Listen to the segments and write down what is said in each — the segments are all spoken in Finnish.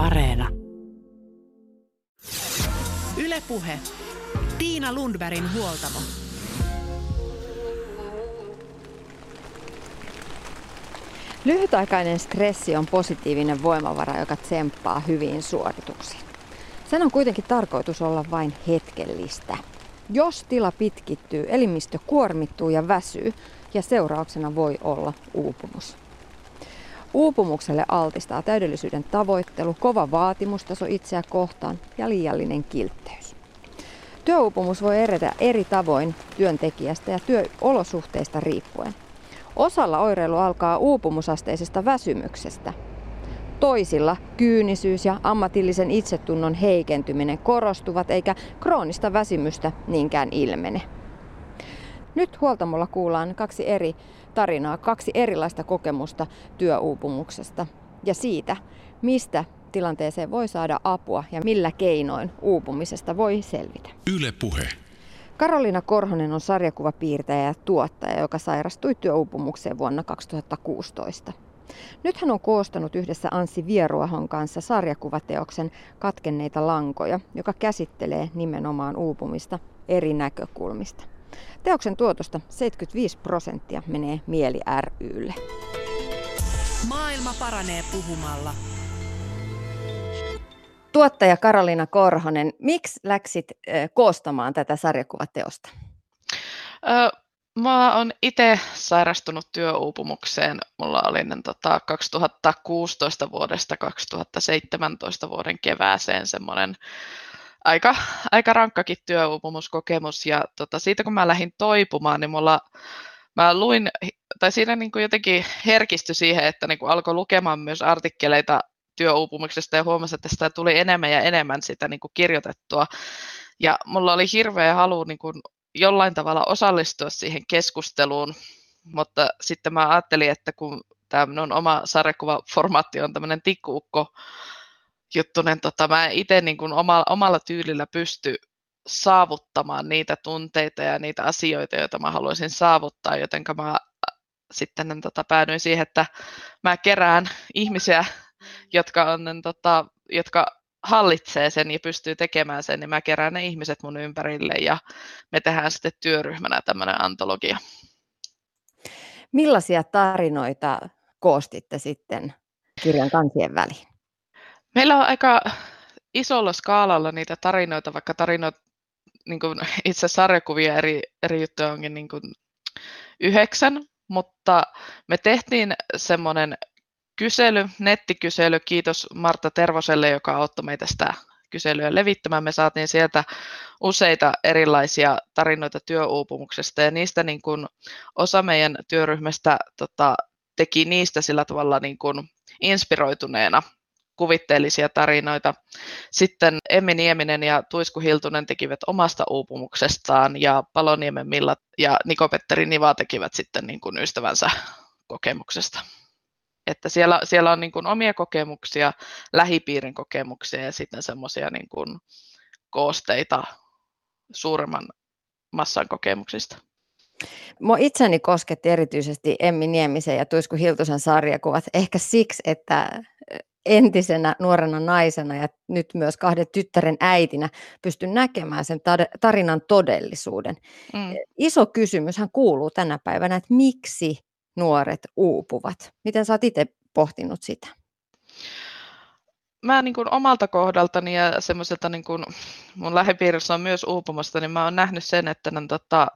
Areena. Ylepuhe. Tiina Lundbergin huoltamo. Lyhytaikainen stressi on positiivinen voimavara, joka tsemppaa hyviin suorituksiin. Sen on kuitenkin tarkoitus olla vain hetkellistä. Jos tila pitkittyy, elimistö kuormittuu ja väsyy ja seurauksena voi olla uupumus. Uupumukselle altistaa täydellisyyden tavoittelu, kova vaatimustaso itseä kohtaan ja liiallinen kiltteys. Työuupumus voi edetä eri tavoin työntekijästä ja työolosuhteista riippuen. Osalla oireilu alkaa uupumusasteisesta väsymyksestä. Toisilla kyynisyys ja ammatillisen itsetunnon heikentyminen korostuvat eikä kroonista väsymystä niinkään ilmene. Nyt huoltamolla kuullaan kaksi eri tarinaa, kaksi erilaista kokemusta työuupumuksesta ja siitä, mistä tilanteeseen voi saada apua ja millä keinoin uupumisesta voi selvitä. Yle puhe. Karolina Korhonen on sarjakuvapiirtäjä ja tuottaja, joka sairastui työuupumukseen vuonna 2016. Nyt hän on koostanut yhdessä Anssi Vieruahon kanssa sarjakuvateoksen Katkenneita lankoja, joka käsittelee nimenomaan uupumista eri näkökulmista. Teoksen tuotosta 75 prosenttia menee Mieli rylle. Maailma paranee puhumalla. Tuottaja Karolina Korhonen, miksi läksit koostamaan tätä sarjakuvateosta? Ö, mä oon itse sairastunut työuupumukseen. Mulla oli tota, 2016 vuodesta 2017 vuoden kevääseen semmoinen aika, aika rankkakin työuupumuskokemus. Ja tota, siitä kun mä lähdin toipumaan, niin mulla, mä luin, tai siinä niin kuin jotenkin herkistyi siihen, että niin kuin alkoi lukemaan myös artikkeleita työuupumuksesta ja huomasin, että sitä tuli enemmän ja enemmän sitä niin kuin kirjoitettua. Ja mulla oli hirveä halu niin kuin jollain tavalla osallistua siihen keskusteluun, mutta sitten mä ajattelin, että kun tämä minun oma sarjakuvaformaatti on tämmöinen tikkuukko juttunen, tota, mä itse niin omalla, omalla tyylillä pysty saavuttamaan niitä tunteita ja niitä asioita, joita mä haluaisin saavuttaa, joten mä sitten tota, päädyin siihen, että mä kerään ihmisiä jotka, on, tota, jotka hallitsee sen ja pystyy tekemään sen, niin mä kerään ne ihmiset mun ympärille ja me tehdään sitten työryhmänä tämmöinen antologia. Millaisia tarinoita koostitte sitten kirjan kansien väliin? Meillä on aika isolla skaalalla niitä tarinoita, vaikka tarinoita, niin kuin itse sarjakuvia eri, eri juttuja onkin niin kuin yhdeksän, mutta me tehtiin semmoinen kysely, nettikysely, kiitos Marta Tervoselle, joka auttoi meitä sitä kyselyä levittämään. Me saatiin sieltä useita erilaisia tarinoita työuupumuksesta ja niistä niin kuin osa meidän työryhmästä tota, teki niistä sillä tavalla niin kuin inspiroituneena kuvitteellisia tarinoita. Sitten Emmi Nieminen ja Tuisku Hiltunen tekivät omasta uupumuksestaan ja Paloniemen Milla ja Niko-Petteri Niva tekivät sitten niin kuin ystävänsä kokemuksesta. Että siellä, siellä on niin kuin omia kokemuksia, lähipiirin kokemuksia ja sitten semmoisia niin kuin koosteita suuremman massan kokemuksista. Mua itseni kosketti erityisesti Emmi Niemisen ja Tuisku Hiltusen sarjakuvat, ehkä siksi, että entisenä nuorena naisena ja nyt myös kahden tyttären äitinä pystyn näkemään sen tarinan todellisuuden. Mm. Iso kysymyshän kuuluu tänä päivänä, että miksi nuoret uupuvat. Miten sä oot itse pohtinut sitä? Mä niin kuin omalta kohdaltani ja semmoiselta niin kuin mun lähipiirissä on myös uupumasta, niin mä oon nähnyt sen, että niin, tota,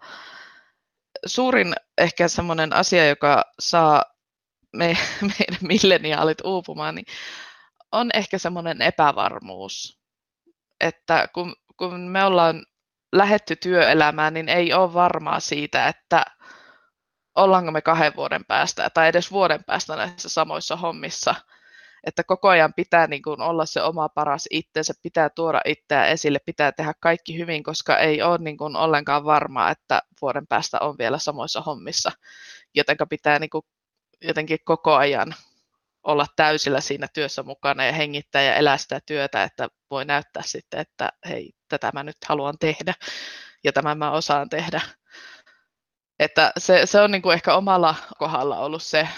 suurin ehkä semmoinen asia, joka saa me, meidän milleniaalit uupumaan, niin on ehkä semmoinen epävarmuus. Että kun, kun me ollaan lähetty työelämään, niin ei ole varmaa siitä, että ollaanko me kahden vuoden päästä tai edes vuoden päästä näissä samoissa hommissa. Että koko ajan pitää niin kuin olla se oma paras itsensä, pitää tuoda itseä esille, pitää tehdä kaikki hyvin, koska ei ole niin kuin ollenkaan varmaa, että vuoden päästä on vielä samoissa hommissa. Joten pitää niin kuin jotenkin koko ajan olla täysillä siinä työssä mukana ja hengittää ja elää sitä työtä, että voi näyttää sitten, että hei, tätä mä nyt haluan tehdä ja tämän mä osaan tehdä. Että se, se on niin kuin ehkä omalla kohdalla ollut se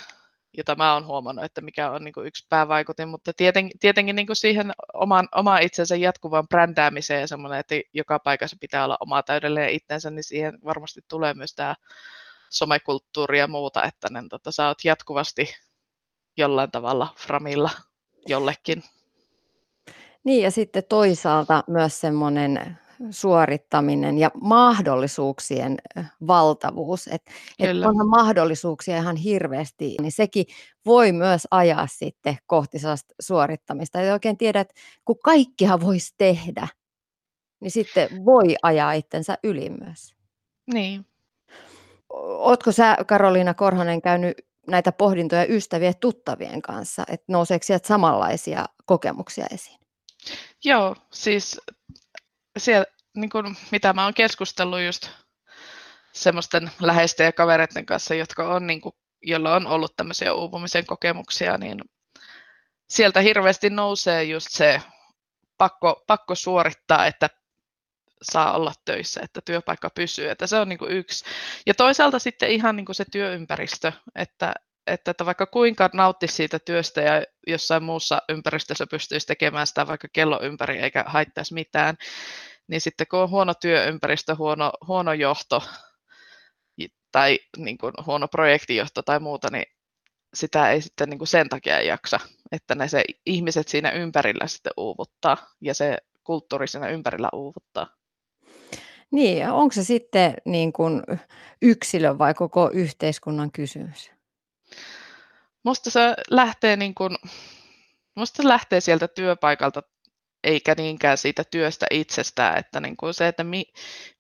jota mä oon huomannut, että mikä on niin kuin yksi päävaikutin, mutta tieten, tietenkin niin kuin siihen oman, oman itsensä jatkuvaan brändäämiseen ja semmoinen, että joka paikassa pitää olla oma täydellinen itsensä, niin siihen varmasti tulee myös tämä somekulttuuri ja muuta, että ne, tota, sä oot jatkuvasti jollain tavalla framilla jollekin. Niin ja sitten toisaalta myös semmoinen suorittaminen ja mahdollisuuksien valtavuus. Että et onhan mahdollisuuksia ihan hirveästi, niin sekin voi myös ajaa sitten kohti sellaista suorittamista. Ei oikein tiedä, että kun kaikkihan voisi tehdä, niin sitten voi ajaa itsensä yli myös. Niin. Oletko sä, Karoliina Korhonen, käynyt näitä pohdintoja ystävien tuttavien kanssa, että nouseeko sieltä samanlaisia kokemuksia esiin? Joo, siis siellä, niin kuin, mitä mä oon keskustellut just semmoisten läheisten ja kavereiden kanssa, jotka on, niin kuin, joilla on ollut tämmöisiä uupumisen kokemuksia, niin sieltä hirveästi nousee just se pakko, pakko suorittaa, että saa olla töissä, että työpaikka pysyy. Että se on niin kuin yksi. Ja toisaalta sitten ihan niin kuin se työympäristö, että, että, että vaikka kuinka nauttisi siitä työstä ja jossain muussa ympäristössä pystyisi tekemään sitä vaikka kello ympäri eikä haittaisi mitään, niin sitten kun on huono työympäristö, huono, huono johto tai niin kuin huono projektijohto tai muuta, niin sitä ei sitten niin kuin sen takia jaksa, että ne se ihmiset siinä ympärillä sitten uuvuttaa ja se kulttuuri siinä ympärillä uuvuttaa. Niin, onko se sitten niin kuin yksilön vai koko yhteiskunnan kysymys? Musta se lähtee, niin kuin, musta se lähtee sieltä työpaikalta eikä niinkään siitä työstä itsestään, että niin kuin se, että mi,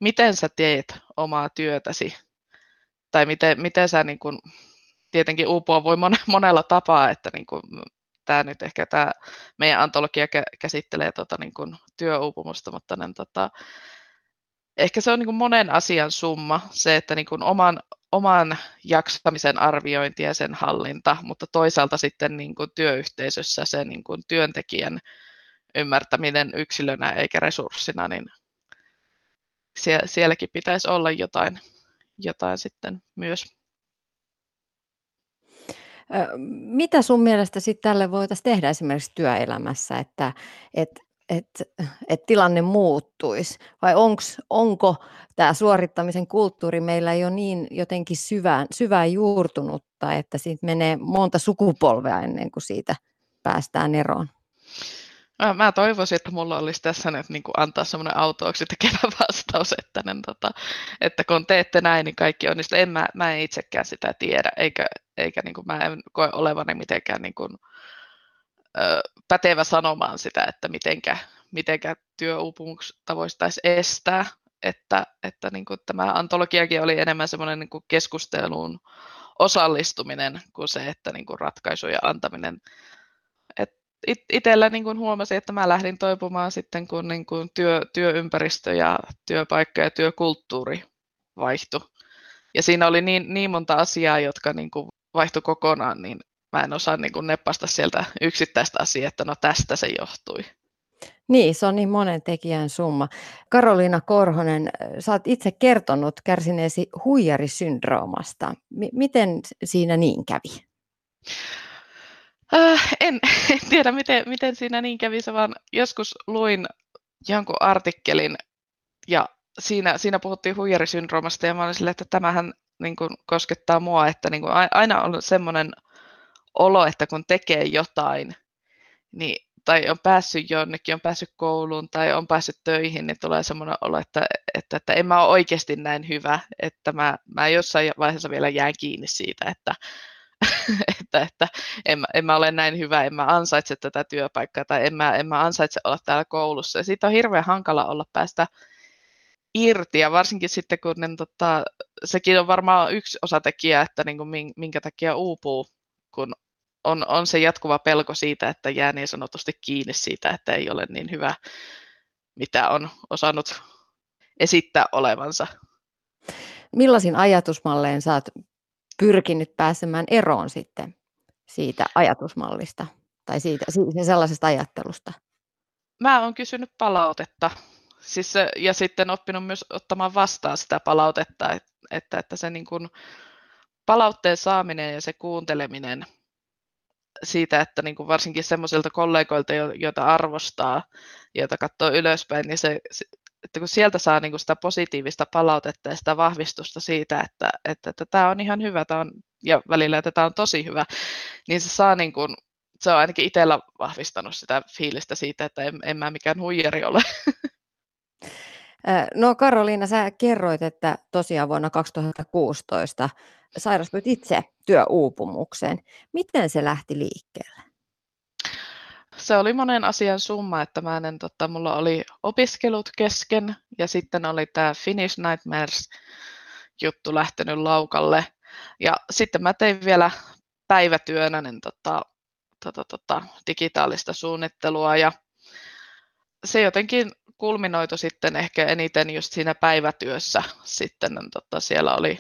miten sä teet omaa työtäsi tai miten, miten sä niin kuin, tietenkin uupua voi monella tapaa, että niin kuin, tämä nyt ehkä tämä meidän antologia käsittelee tota, niin kuin, työuupumusta, mutta niin, tota, ehkä se on niin kuin monen asian summa, se, että niin kuin oman, oman jaksamisen arviointi ja sen hallinta, mutta toisaalta sitten niin kuin työyhteisössä se niin kuin työntekijän ymmärtäminen yksilönä eikä resurssina, niin sielläkin pitäisi olla jotain, jotain sitten myös. Mitä sun mielestä sitten tälle voitaisiin tehdä esimerkiksi työelämässä, että, että että et tilanne muuttuisi? Vai onks, onko tämä suorittamisen kulttuuri meillä jo niin jotenkin syvään, syvään juurtunutta, että siitä menee monta sukupolvea ennen kuin siitä päästään eroon? Mä, toivoisin, että mulla olisi tässä nyt niin kuin antaa semmoinen autooksi tekevä vastaus, että, niin, tota, että kun teette näin, niin kaikki on. Niin en mä, mä en itsekään sitä tiedä, eikä, eikä niin kuin, mä en koe olevani mitenkään niin kuin, ö, pätevä sanomaan sitä, että mitenkä, mitenkä työuupumusta voisi estää. Että, että niin kuin tämä antologiakin oli enemmän semmoinen niin keskusteluun osallistuminen kuin se, että niin kuin ratkaisuja antaminen it, itsellä niin kuin huomasin, että mä lähdin toipumaan sitten, kun niin kuin työ, työympäristö ja työpaikka ja työkulttuuri vaihtui. Ja siinä oli niin, niin monta asiaa, jotka niin kuin vaihtui kokonaan, niin mä en osaa niin kuin neppasta sieltä yksittäistä asiaa, että no tästä se johtui. Niin, se on niin monen tekijän summa. Karoliina Korhonen, sä oot itse kertonut kärsineesi huijarisyndroomasta. M- miten siinä niin kävi? Äh, en, en tiedä, miten, miten siinä niin kävi, se vaan joskus luin jonkun artikkelin ja siinä, siinä puhuttiin huijarisyndroomasta ja mä olin silleen, että tämähän niin kuin, koskettaa mua, että niin kuin, aina on semmoinen olo, että kun tekee jotain, niin, tai on päässyt jonnekin, on päässyt kouluun tai on päässyt töihin, niin tulee semmoinen olo, että, että, että en mä ole oikeasti näin hyvä, että mä, mä jossain vaiheessa vielä jään kiinni siitä, että, että, että en, en mä ole näin hyvä, en mä ansaitse tätä työpaikkaa tai en mä, en mä ansaitse olla täällä koulussa. Ja siitä on hirveän hankala olla päästä irti ja varsinkin sitten kun ne, tota, sekin on varmaan yksi osatekijä, että niin kuin minkä takia uupuu, kun on, on se jatkuva pelko siitä, että jää niin sanotusti kiinni siitä, että ei ole niin hyvä, mitä on osannut esittää olevansa. Millaisin ajatusmalleen sä oot pyrkinyt pääsemään eroon sitten siitä ajatusmallista tai siitä, siitä sellaisesta ajattelusta? Mä oon kysynyt palautetta siis ja sitten oppinut myös ottamaan vastaan sitä palautetta, että, että, että se niin kuin palautteen saaminen ja se kuunteleminen siitä, että niin kuin varsinkin semmoisilta kollegoilta, joita arvostaa, joita katsoo ylöspäin, niin se, että kun sieltä saa niin kuin sitä positiivista palautetta ja sitä vahvistusta siitä, että, että, että tämä on ihan hyvä tämä on, ja välillä, että tämä on tosi hyvä, niin se saa niin kuin, se on ainakin itsellä vahvistanut sitä fiilistä siitä, että en, en mä mikään huijari ole. No Karoliina, sä kerroit, että tosiaan vuonna 2016 sairastuit itse työuupumukseen. Miten se lähti liikkeelle? Se oli monen asian summa, että mä en, tota, mulla oli opiskelut kesken ja sitten oli tämä Finnish Nightmares juttu lähtenyt laukalle. Ja sitten mä tein vielä päivätyönä niin, tota, tota, tota, digitaalista suunnittelua ja se jotenkin kulminoitu sitten ehkä eniten just siinä päivätyössä. Sitten tota, siellä oli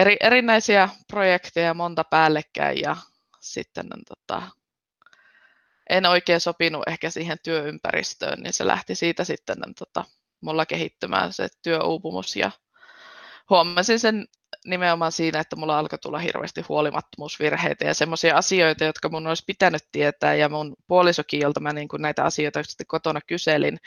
eri, erinäisiä projekteja monta päällekkäin ja sitten tota, en oikein sopinut ehkä siihen työympäristöön, niin se lähti siitä sitten tota, mulla kehittymään se työuupumus ja huomasin sen nimenomaan siinä, että mulla alkoi tulla hirveästi huolimattomuusvirheitä ja semmoisia asioita, jotka mun olisi pitänyt tietää ja mun puolisokin, jolta mä niin kuin näitä asioita sitten kotona kyselin,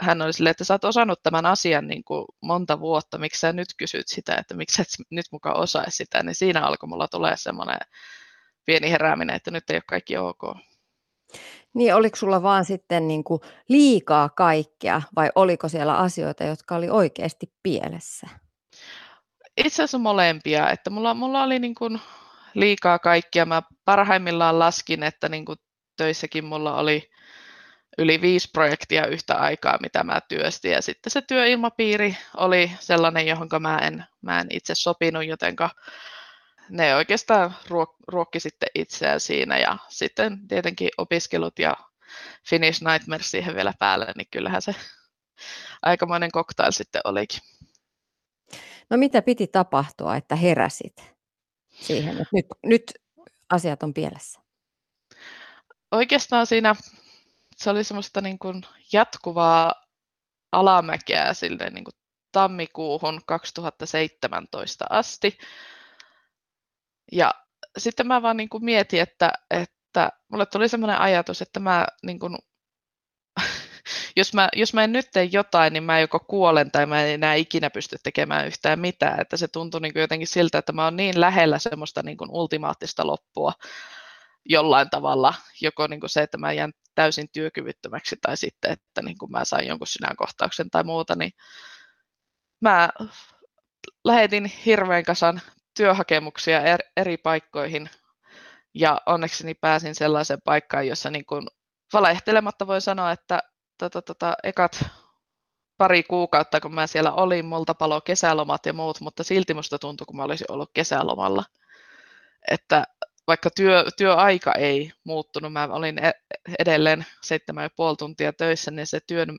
hän, oli silleen, että sä oot osannut tämän asian niin kuin monta vuotta, miksi sä nyt kysyt sitä, että miksi et nyt mukaan osaisi sitä, niin siinä alkoi mulla tulee semmoinen pieni herääminen, että nyt ei ole kaikki ok. Niin, oliko sulla vaan sitten niin kuin liikaa kaikkea vai oliko siellä asioita, jotka oli oikeasti pielessä? Itse asiassa molempia, että mulla, mulla oli niin kuin liikaa kaikkia. Mä parhaimmillaan laskin, että niin kuin töissäkin mulla oli yli viisi projektia yhtä aikaa, mitä mä työstin. Ja sitten se työilmapiiri oli sellainen, johon mä en, mä en itse sopinut, jotenka ne oikeastaan ruok, ruokki sitten itseään siinä. Ja sitten tietenkin opiskelut ja Finnish Nightmare siihen vielä päälle, niin kyllähän se aikamoinen cocktail sitten olikin. No mitä piti tapahtua, että heräsit siihen, että nyt, nyt asiat on pielessä? Oikeastaan siinä se oli semmoista niin kuin jatkuvaa alamäkeä sille niin kuin tammikuuhun 2017 asti. Ja sitten mä vaan niin kuin mietin, että, että mulle tuli semmoinen ajatus, että mä niin kuin jos mä, jos mä en nyt tee jotain, niin mä joko kuolen tai mä en enää ikinä pysty tekemään yhtään mitään. Että se tuntui niin kuin jotenkin siltä, että mä oon niin lähellä semmoista niin kuin ultimaattista loppua jollain tavalla. Joko niin kuin se, että mä jään täysin työkyvyttömäksi tai sitten, että niin kuin mä sain jonkun sydänkohtauksen tai muuta, niin mä lähetin hirveän kasan työhakemuksia eri paikkoihin ja onneksi pääsin sellaiseen paikkaan, jossa niin kuin valehtelematta voi sanoa, että tota, tota, ekat pari kuukautta, kun mä siellä olin, multa palo kesälomat ja muut, mutta silti musta tuntui, kun mä olisin ollut kesälomalla. Että vaikka työ, työaika ei muuttunut, mä olin e, edelleen seitsemän ja puoli tuntia töissä, niin se työn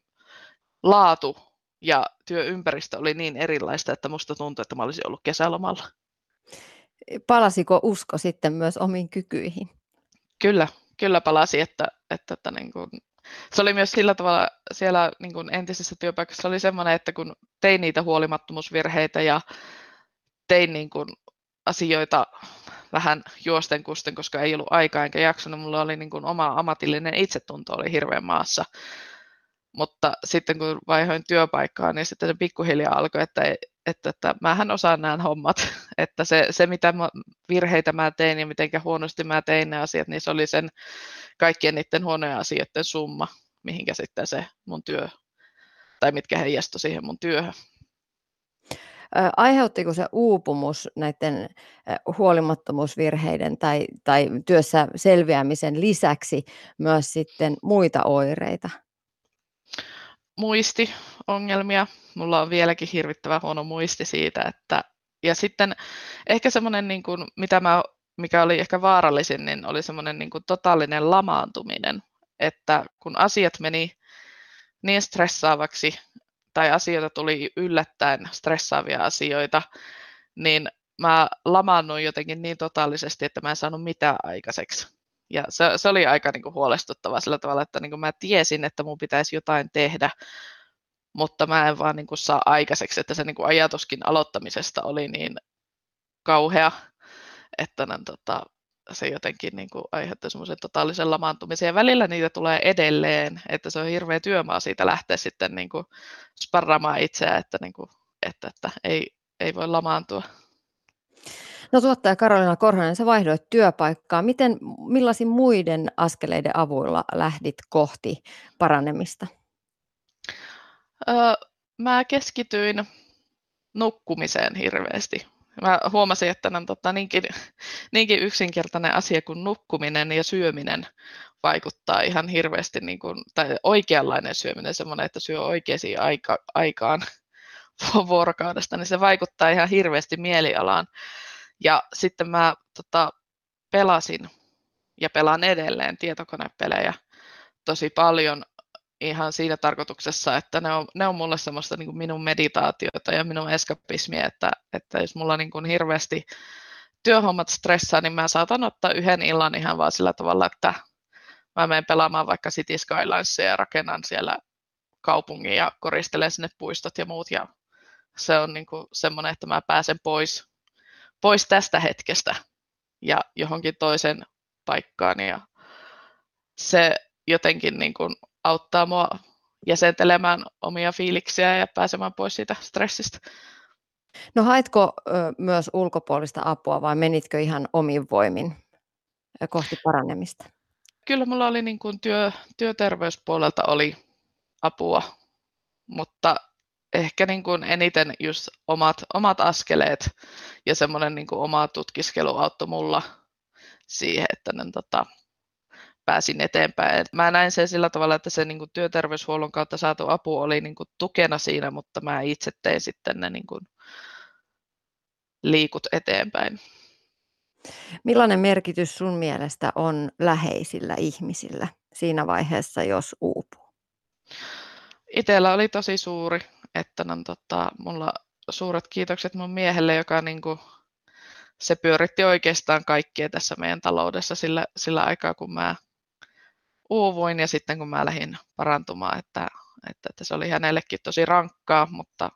laatu ja työympäristö oli niin erilaista, että musta tuntui, että mä olisin ollut kesälomalla. Palasiko usko sitten myös omiin kykyihin? Kyllä, kyllä palasi, että, että, että niin kuin se oli myös sillä tavalla siellä niin kuin entisessä työpaikassa oli semmoinen, että kun tein niitä huolimattomuusvirheitä ja tein niin kuin asioita vähän juosten kusten, koska ei ollut aikaa enkä jaksanut, mulla oli niin kuin oma ammatillinen itsetunto oli hirveän maassa. Mutta sitten kun vaihoin työpaikkaa, niin sitten se pikkuhiljaa alkoi, että, että, että mähän osaan nämä hommat. Että se, se mitä mä, virheitä mä tein ja miten huonosti mä tein ne asiat, niin se oli sen kaikkien niiden huonojen asioiden summa, mihinkä sitten se mun työ, tai mitkä heijastui siihen mun työhön. Aiheuttiko se uupumus näiden huolimattomuusvirheiden tai, tai työssä selviämisen lisäksi myös sitten muita oireita? Muistiongelmia. Mulla on vieläkin hirvittävän huono muisti siitä, että ja sitten ehkä semmoinen, niin kuin, mitä mä mikä oli ehkä vaarallisin, niin oli semmoinen niin kuin totaalinen lamaantuminen, että kun asiat meni niin stressaavaksi tai asioita tuli yllättäen stressaavia asioita, niin mä lamaannuin jotenkin niin totaalisesti, että mä en saanut mitään aikaiseksi. Ja se, se oli aika niin kuin huolestuttavaa sillä tavalla, että niin kuin mä tiesin, että mun pitäisi jotain tehdä, mutta mä en vaan niin kuin saa aikaiseksi, että se niin kuin ajatuskin aloittamisesta oli niin kauhea, että, tota, se jotenkin niin kuin aiheuttaa semmoisen totaalisen lamaantumisen. Ja välillä niitä tulee edelleen, että se on hirveä työmaa siitä lähteä sitten niin kuin sparraamaan itseään, että, niin kuin, että, että ei, ei voi lamaantua. No tuottaja Karolina Korhonen, sä vaihdoit työpaikkaa. Miten, millaisin muiden askeleiden avuilla lähdit kohti paranemista? Öö, mä keskityin nukkumiseen hirveästi. Mä huomasin, että on tota, niinkin, niinkin yksinkertainen asia kuin nukkuminen ja syöminen vaikuttaa ihan hirveästi, niin kuin, tai oikeanlainen syöminen, semmoinen, että syö oikeisiin aika, aikaan vuorokaudesta, niin se vaikuttaa ihan hirveästi mielialaan. Ja sitten mä tota, pelasin ja pelaan edelleen tietokonepelejä tosi paljon ihan siinä tarkoituksessa, että ne on, ne on mulle semmoista niin kuin minun meditaatiota ja minun eskapismia, että, että jos mulla niin kuin hirveästi työhommat stressaa, niin mä saatan ottaa yhden illan ihan vaan sillä tavalla, että mä menen pelaamaan vaikka City Skylinesia ja rakennan siellä kaupungin ja koristelen sinne puistot ja muut. Ja se on niin kuin semmoinen, että mä pääsen pois, pois tästä hetkestä ja johonkin toisen paikkaan ja se jotenkin niin kuin auttaa mua jäsentelemään omia fiiliksiä ja pääsemään pois siitä stressistä. No haitko ö, myös ulkopuolista apua vai menitkö ihan omin voimin kohti paranemista? Kyllä mulla oli niin kuin työ, työterveyspuolelta oli apua, mutta ehkä niin kuin eniten just omat, omat askeleet ja semmoinen niin kuin oma tutkiskelu auttoi mulla siihen, että ne, tota, pääsin eteenpäin. Et mä näin sen sillä tavalla, että se niin kuin työterveyshuollon kautta saatu apu oli niin kuin tukena siinä, mutta mä itse tein sitten ne niin kuin liikut eteenpäin. Millainen merkitys sun mielestä on läheisillä ihmisillä siinä vaiheessa, jos uupuu? Itellä oli tosi suuri, että on, tota, mulla suuret kiitokset mun miehelle, joka niin kuin, se pyöritti oikeastaan kaikkia tässä meidän taloudessa sillä, sillä aikaa, kun mä uuvuin ja sitten kun mä lähdin parantumaan, että, että, että se oli hänellekin tosi rankkaa, mutta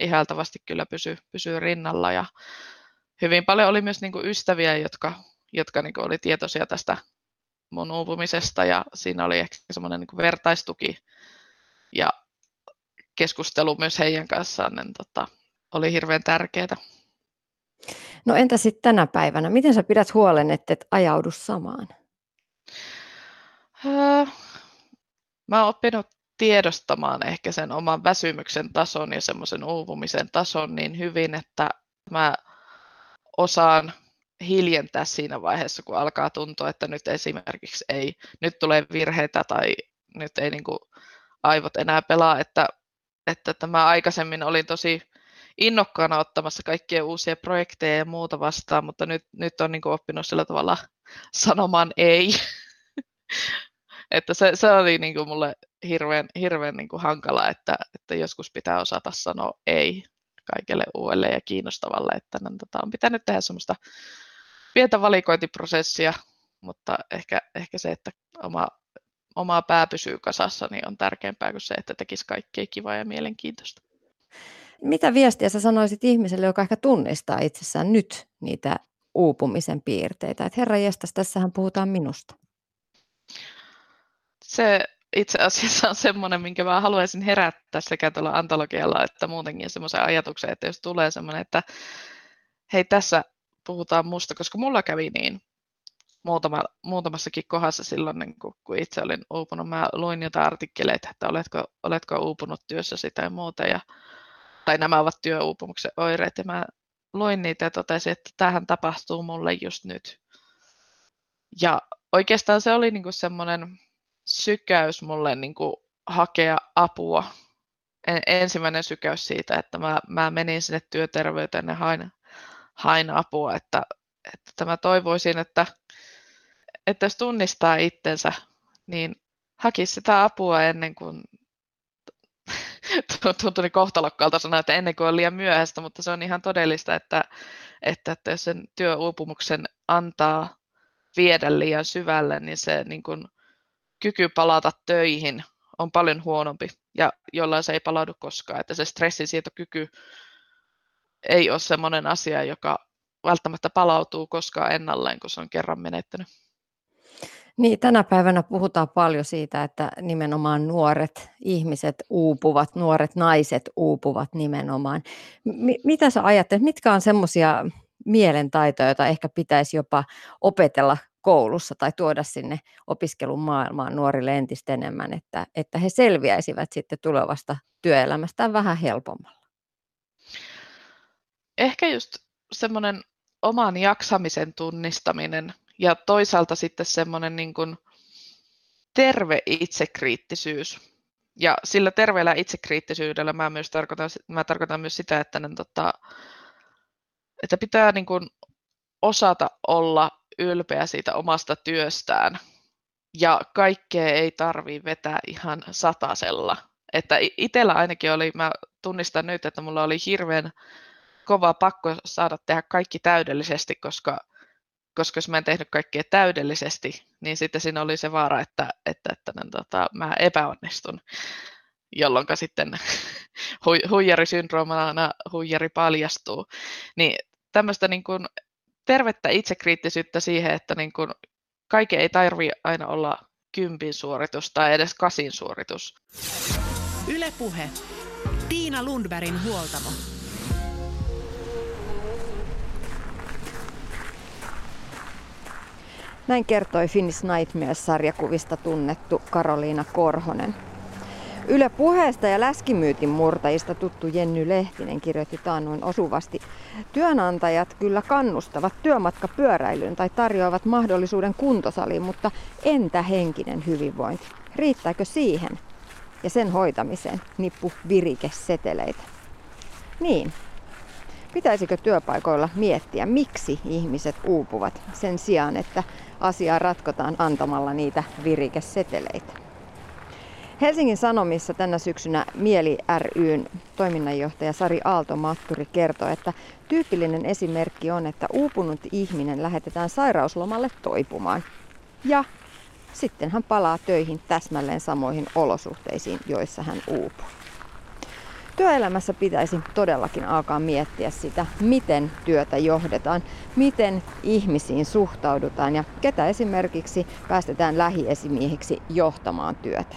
ihailtavasti kyllä pysy, pysyy rinnalla. Ja hyvin paljon oli myös niin kuin ystäviä, jotka, jotka niin kuin oli tietoisia tästä mun uupumisesta ja siinä oli ehkä semmoinen niin vertaistuki. Ja keskustelu myös heidän kanssaan niin tota, oli hirveän tärkeää. No entä sitten tänä päivänä? Miten sä pidät huolen, että et ajaudu samaan? Öö, mä oon oppinut tiedostamaan ehkä sen oman väsymyksen tason ja semmoisen uupumisen tason niin hyvin, että mä osaan hiljentää siinä vaiheessa, kun alkaa tuntua, että nyt esimerkiksi ei, nyt tulee virheitä tai nyt ei niin kuin aivot enää pelaa, että, että, että mä aikaisemmin olin tosi innokkaana ottamassa kaikkia uusia projekteja ja muuta vastaan, mutta nyt, nyt on niin kuin oppinut sillä tavalla sanomaan ei. Että se, se oli niin kuin mulle hirveän, hirveän niin kuin hankala, että, että joskus pitää osata sanoa ei kaikelle uudelle ja kiinnostavalle, että no, tota, on pitänyt tehdä semmoista pientä valikointiprosessia, mutta ehkä, ehkä se, että oma, oma pää pysyy kasassa, niin on tärkeämpää kuin se, että tekisi kaikkea kivaa ja mielenkiintoista. Mitä viestiä sä sanoisit ihmiselle, joka ehkä tunnistaa itsessään nyt niitä uupumisen piirteitä? Että herra jestas, tässähän puhutaan minusta se itse asiassa on semmoinen, minkä mä haluaisin herättää sekä tuolla antologialla että muutenkin semmoisen ajatuksen, että jos tulee semmoinen, että hei tässä puhutaan musta, koska mulla kävi niin muutama, muutamassakin kohdassa silloin, niin kun, kun itse olin uupunut. Mä luin jotain artikkeleita, että oletko, oletko uupunut työssäsi tai muuta, ja, tai nämä ovat työuupumuksen oireet, ja mä luin niitä ja totesin, että tähän tapahtuu mulle just nyt. Ja oikeastaan se oli niin semmoinen sykäys mulle niin kuin hakea apua. Ensimmäinen sykäys siitä, että mä, mä menin sinne työterveyteen ja hain, hain apua, että, että mä toivoisin, että, että jos tunnistaa itsensä, niin hakisi sitä apua ennen kuin tuntui niin kohtalokkaalta sanoa, että ennen kuin on liian myöhäistä, mutta se on ihan todellista, että, että, että jos sen työuupumuksen antaa viedä liian syvälle, niin se niin kuin kyky palata töihin on paljon huonompi ja jollain se ei palaudu koskaan. Että se stressinsietokyky ei ole sellainen asia, joka välttämättä palautuu koskaan ennalleen, kun se on kerran menettänyt. Niin, tänä päivänä puhutaan paljon siitä, että nimenomaan nuoret ihmiset uupuvat, nuoret naiset uupuvat nimenomaan. M- mitä sä ajattelet, mitkä on semmoisia mielentaitoja, joita ehkä pitäisi jopa opetella koulussa tai tuoda sinne opiskelun maailmaan nuorille entistä enemmän, että, että he selviäisivät sitten tulevasta työelämästä vähän helpommalla? Ehkä just semmoinen oman jaksamisen tunnistaminen ja toisaalta sitten semmoinen niin kuin terve itsekriittisyys. Ja sillä terveellä itsekriittisyydellä mä myös tarkoitan, mä tarkoitan myös sitä, että, ne, tota, että pitää niin kuin osata olla ylpeä siitä omasta työstään. Ja kaikkea ei tarvi vetää ihan satasella. Että itsellä ainakin oli, mä tunnistan nyt, että mulla oli hirveän kova pakko saada tehdä kaikki täydellisesti, koska, koska jos mä en tehnyt kaikkea täydellisesti, niin sitten siinä oli se vaara, että, että, että että tota, mä epäonnistun, jolloin sitten hu, huijarisyndroomana huijari paljastuu. Niin tämmöistä niin kuin tervettä itsekriittisyyttä siihen, että niin kuin kaiken ei tarvi aina olla kympin suoritus tai edes kasin suoritus. Ylepuhe. Tiina Lundbergin huoltamo. Näin kertoi Finnish Nightmares-sarjakuvista tunnettu Karoliina Korhonen. Yle puheesta ja läskimyytin murtajista tuttu Jenny Lehtinen kirjoitti taannoin osuvasti. Työnantajat kyllä kannustavat työmatkapyöräilyyn tai tarjoavat mahdollisuuden kuntosaliin, mutta entä henkinen hyvinvointi? Riittääkö siihen ja sen hoitamiseen nippu virikeseteleitä? Niin, Pitäisikö työpaikoilla miettiä, miksi ihmiset uupuvat sen sijaan, että asiaa ratkotaan antamalla niitä virikeseteleitä? Helsingin Sanomissa tänä syksynä Mieli ryn toiminnanjohtaja Sari Aalto-Matturi kertoi, että tyypillinen esimerkki on, että uupunut ihminen lähetetään sairauslomalle toipumaan. Ja sitten hän palaa töihin täsmälleen samoihin olosuhteisiin, joissa hän uupuu. Työelämässä pitäisi todellakin alkaa miettiä sitä, miten työtä johdetaan, miten ihmisiin suhtaudutaan ja ketä esimerkiksi päästetään lähiesimiehiksi johtamaan työtä.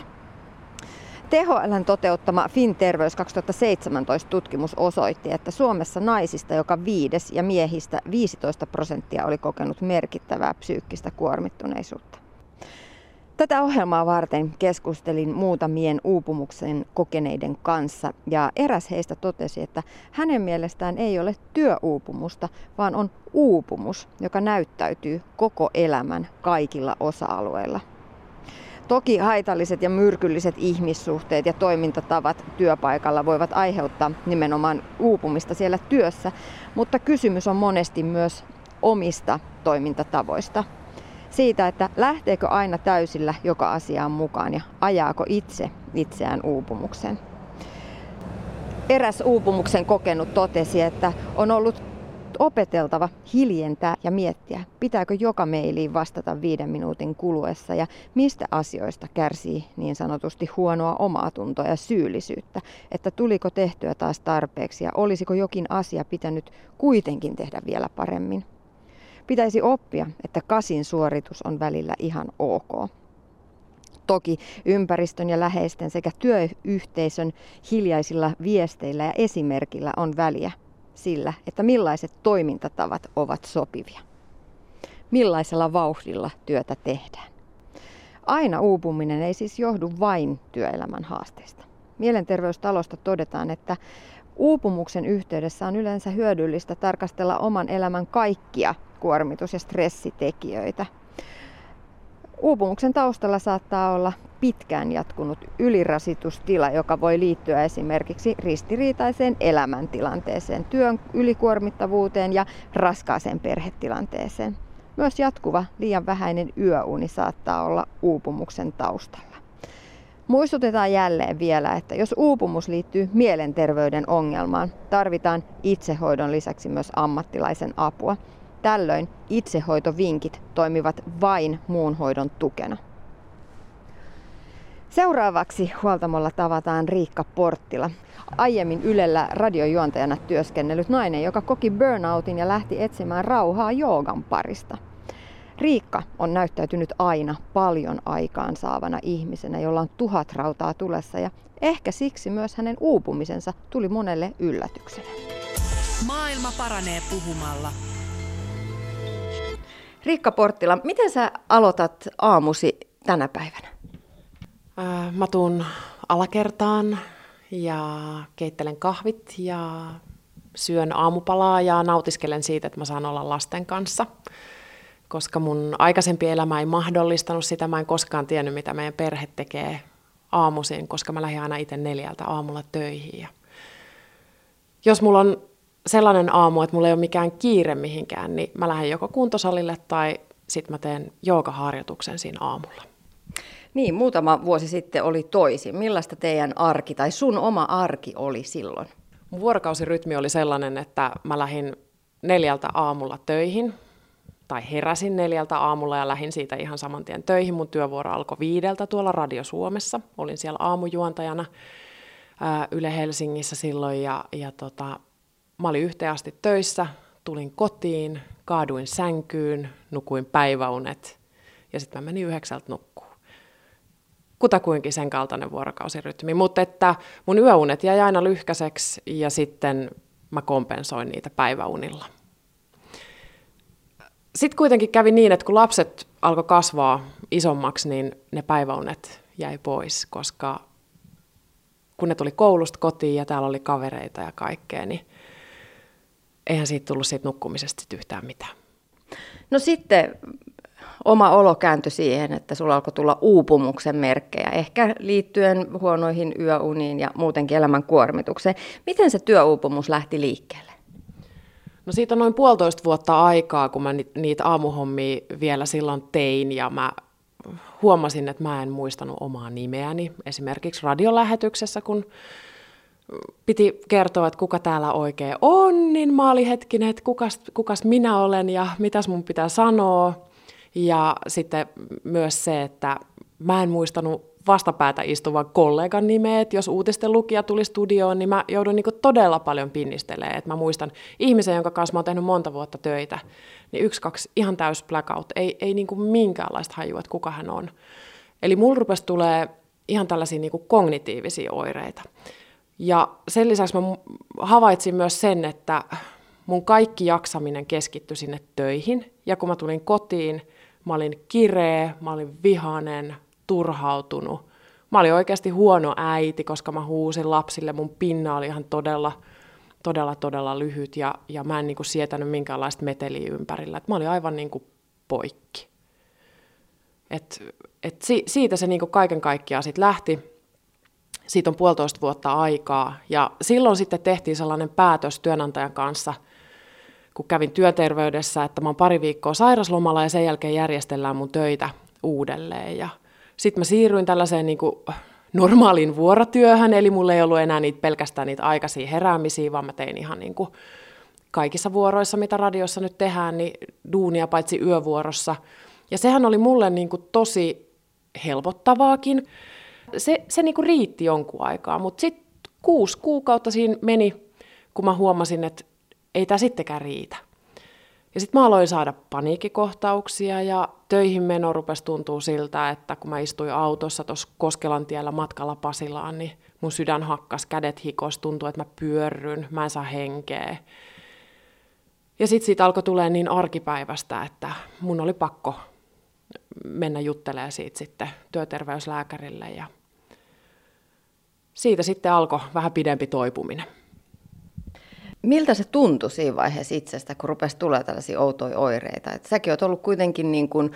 THLn toteuttama FinTerveys 2017 tutkimus osoitti, että Suomessa naisista joka viides ja miehistä 15 prosenttia oli kokenut merkittävää psyykkistä kuormittuneisuutta. Tätä ohjelmaa varten keskustelin muutamien uupumuksen kokeneiden kanssa ja eräs heistä totesi, että hänen mielestään ei ole työuupumusta, vaan on uupumus, joka näyttäytyy koko elämän kaikilla osa-alueilla. Toki haitalliset ja myrkylliset ihmissuhteet ja toimintatavat työpaikalla voivat aiheuttaa nimenomaan uupumista siellä työssä, mutta kysymys on monesti myös omista toimintatavoista – siitä, että lähteekö aina täysillä joka asiaan mukaan ja ajaako itse itseään uupumukseen. Eräs uupumuksen kokenut totesi, että on ollut opeteltava hiljentää ja miettiä, pitääkö joka mailiin vastata viiden minuutin kuluessa ja mistä asioista kärsii niin sanotusti huonoa omaa tuntoa ja syyllisyyttä, että tuliko tehtyä taas tarpeeksi ja olisiko jokin asia pitänyt kuitenkin tehdä vielä paremmin. Pitäisi oppia, että kasin suoritus on välillä ihan ok. Toki ympäristön ja läheisten sekä työyhteisön hiljaisilla viesteillä ja esimerkillä on väliä sillä, että millaiset toimintatavat ovat sopivia. Millaisella vauhdilla työtä tehdään. Aina uupuminen ei siis johdu vain työelämän haasteista. Mielenterveystalosta todetaan, että uupumuksen yhteydessä on yleensä hyödyllistä tarkastella oman elämän kaikkia kuormitus- ja stressitekijöitä. Uupumuksen taustalla saattaa olla pitkään jatkunut ylirasitustila, joka voi liittyä esimerkiksi ristiriitaiseen elämäntilanteeseen, työn ylikuormittavuuteen ja raskaaseen perhetilanteeseen. Myös jatkuva liian vähäinen yöuni saattaa olla uupumuksen taustalla. Muistutetaan jälleen vielä, että jos uupumus liittyy mielenterveyden ongelmaan, tarvitaan itsehoidon lisäksi myös ammattilaisen apua. Tällöin itsehoitovinkit toimivat vain muun hoidon tukena. Seuraavaksi huoltamolla tavataan Riikka Porttila. Aiemmin Ylellä radiojuontajana työskennellyt nainen, joka koki burnoutin ja lähti etsimään rauhaa joogan parista. Riikka on näyttäytynyt aina paljon aikaan saavana ihmisenä, jolla on tuhat rautaa tulessa ja ehkä siksi myös hänen uupumisensa tuli monelle yllätyksenä. Maailma paranee puhumalla. Riikka Porttila, miten sä aloitat aamusi tänä päivänä? Mä tuun alakertaan ja keittelen kahvit ja syön aamupalaa ja nautiskelen siitä, että mä saan olla lasten kanssa. Koska mun aikaisempi elämä ei mahdollistanut sitä, mä en koskaan tiennyt, mitä meidän perhe tekee aamuisin, koska mä lähdin aina itse neljältä aamulla töihin. Ja jos mulla on sellainen aamu, että mulla ei ole mikään kiire mihinkään, niin mä lähden joko kuntosalille tai sitten mä teen joogaharjoituksen siinä aamulla. Niin, muutama vuosi sitten oli toisin. Millaista teidän arki tai sun oma arki oli silloin? Mun vuorokausirytmi oli sellainen, että mä lähdin neljältä aamulla töihin, tai heräsin neljältä aamulla ja lähdin siitä ihan saman tien töihin. Mun työvuoro alkoi viideltä tuolla Radio Suomessa. Olin siellä aamujuontajana ää, Yle Helsingissä silloin ja, ja tota, mä olin yhteen asti töissä, tulin kotiin, kaaduin sänkyyn, nukuin päiväunet ja sitten mä menin yhdeksältä nukkuun. Kutakuinkin sen kaltainen vuorokausirytmi, mutta että mun yöunet jäi aina lyhkäiseksi ja sitten mä kompensoin niitä päiväunilla. Sitten kuitenkin kävi niin, että kun lapset alkoi kasvaa isommaksi, niin ne päiväunet jäi pois, koska kun ne tuli koulusta kotiin ja täällä oli kavereita ja kaikkea, niin eihän siitä tullut siitä nukkumisesta sit yhtään mitään. No sitten oma olo kääntyi siihen, että sulla alkoi tulla uupumuksen merkkejä, ehkä liittyen huonoihin yöuniin ja muutenkin elämän kuormitukseen. Miten se työuupumus lähti liikkeelle? No siitä on noin puolitoista vuotta aikaa, kun mä niitä aamuhommia vielä silloin tein ja mä huomasin, että mä en muistanut omaa nimeäni. Esimerkiksi radiolähetyksessä, kun piti kertoa, että kuka täällä oikein on, niin mä olin hetkinen, että kukas, kukas minä olen ja mitäs mun pitää sanoa. Ja sitten myös se, että mä en muistanut vastapäätä istuvan kollegan nimeä, että jos uutisten lukija tuli studioon, niin mä joudun niin todella paljon pinnistelemään. Että mä muistan ihmisen, jonka kanssa mä oon tehnyt monta vuotta töitä, niin yksi, kaksi, ihan täys blackout, ei, ei niin minkäänlaista hajua, että kuka hän on. Eli mulla rupesi tulee ihan tällaisia niin kognitiivisia oireita. Ja sen lisäksi mä havaitsin myös sen, että mun kaikki jaksaminen keskittyi sinne töihin. Ja kun mä tulin kotiin, mä olin kireä, mä olin vihanen, turhautunut. Mä olin oikeasti huono äiti, koska mä huusin lapsille. Mun pinna oli ihan todella, todella, todella lyhyt ja, ja mä en niin kuin sietänyt minkäänlaista meteliä ympärillä. Et mä olin aivan niin kuin poikki. Et, et si, siitä se niin kuin kaiken kaikkiaan sit lähti siitä on puolitoista vuotta aikaa. Ja silloin sitten tehtiin sellainen päätös työnantajan kanssa, kun kävin työterveydessä, että mä oon pari viikkoa sairaslomalla ja sen jälkeen järjestellään mun töitä uudelleen. Ja sitten mä siirryin tällaiseen niin kuin normaaliin vuorotyöhön, eli mulla ei ollut enää niitä, pelkästään niitä aikaisia heräämisiä, vaan mä tein ihan niin kuin kaikissa vuoroissa, mitä radiossa nyt tehdään, niin duunia paitsi yövuorossa. Ja sehän oli mulle niin kuin tosi helpottavaakin se, se niinku riitti jonkun aikaa, mutta sitten kuusi kuukautta siinä meni, kun mä huomasin, että ei tämä sittenkään riitä. Ja sitten mä aloin saada paniikkikohtauksia ja töihin meno rupesi tuntua siltä, että kun mä istuin autossa tuossa Koskelan tiellä matkalla Pasilaan, niin mun sydän hakkas, kädet hikos, tuntui, että mä pyörryn, mä en saa henkeä. Ja sitten siitä alkoi tulee niin arkipäivästä, että mun oli pakko mennä juttelemaan siitä sitten työterveyslääkärille ja siitä sitten alkoi vähän pidempi toipuminen. Miltä se tuntui siinä vaiheessa itsestä, kun rupesi tulemaan tällaisia outoja oireita? Et säkin oot ollut kuitenkin niin kuin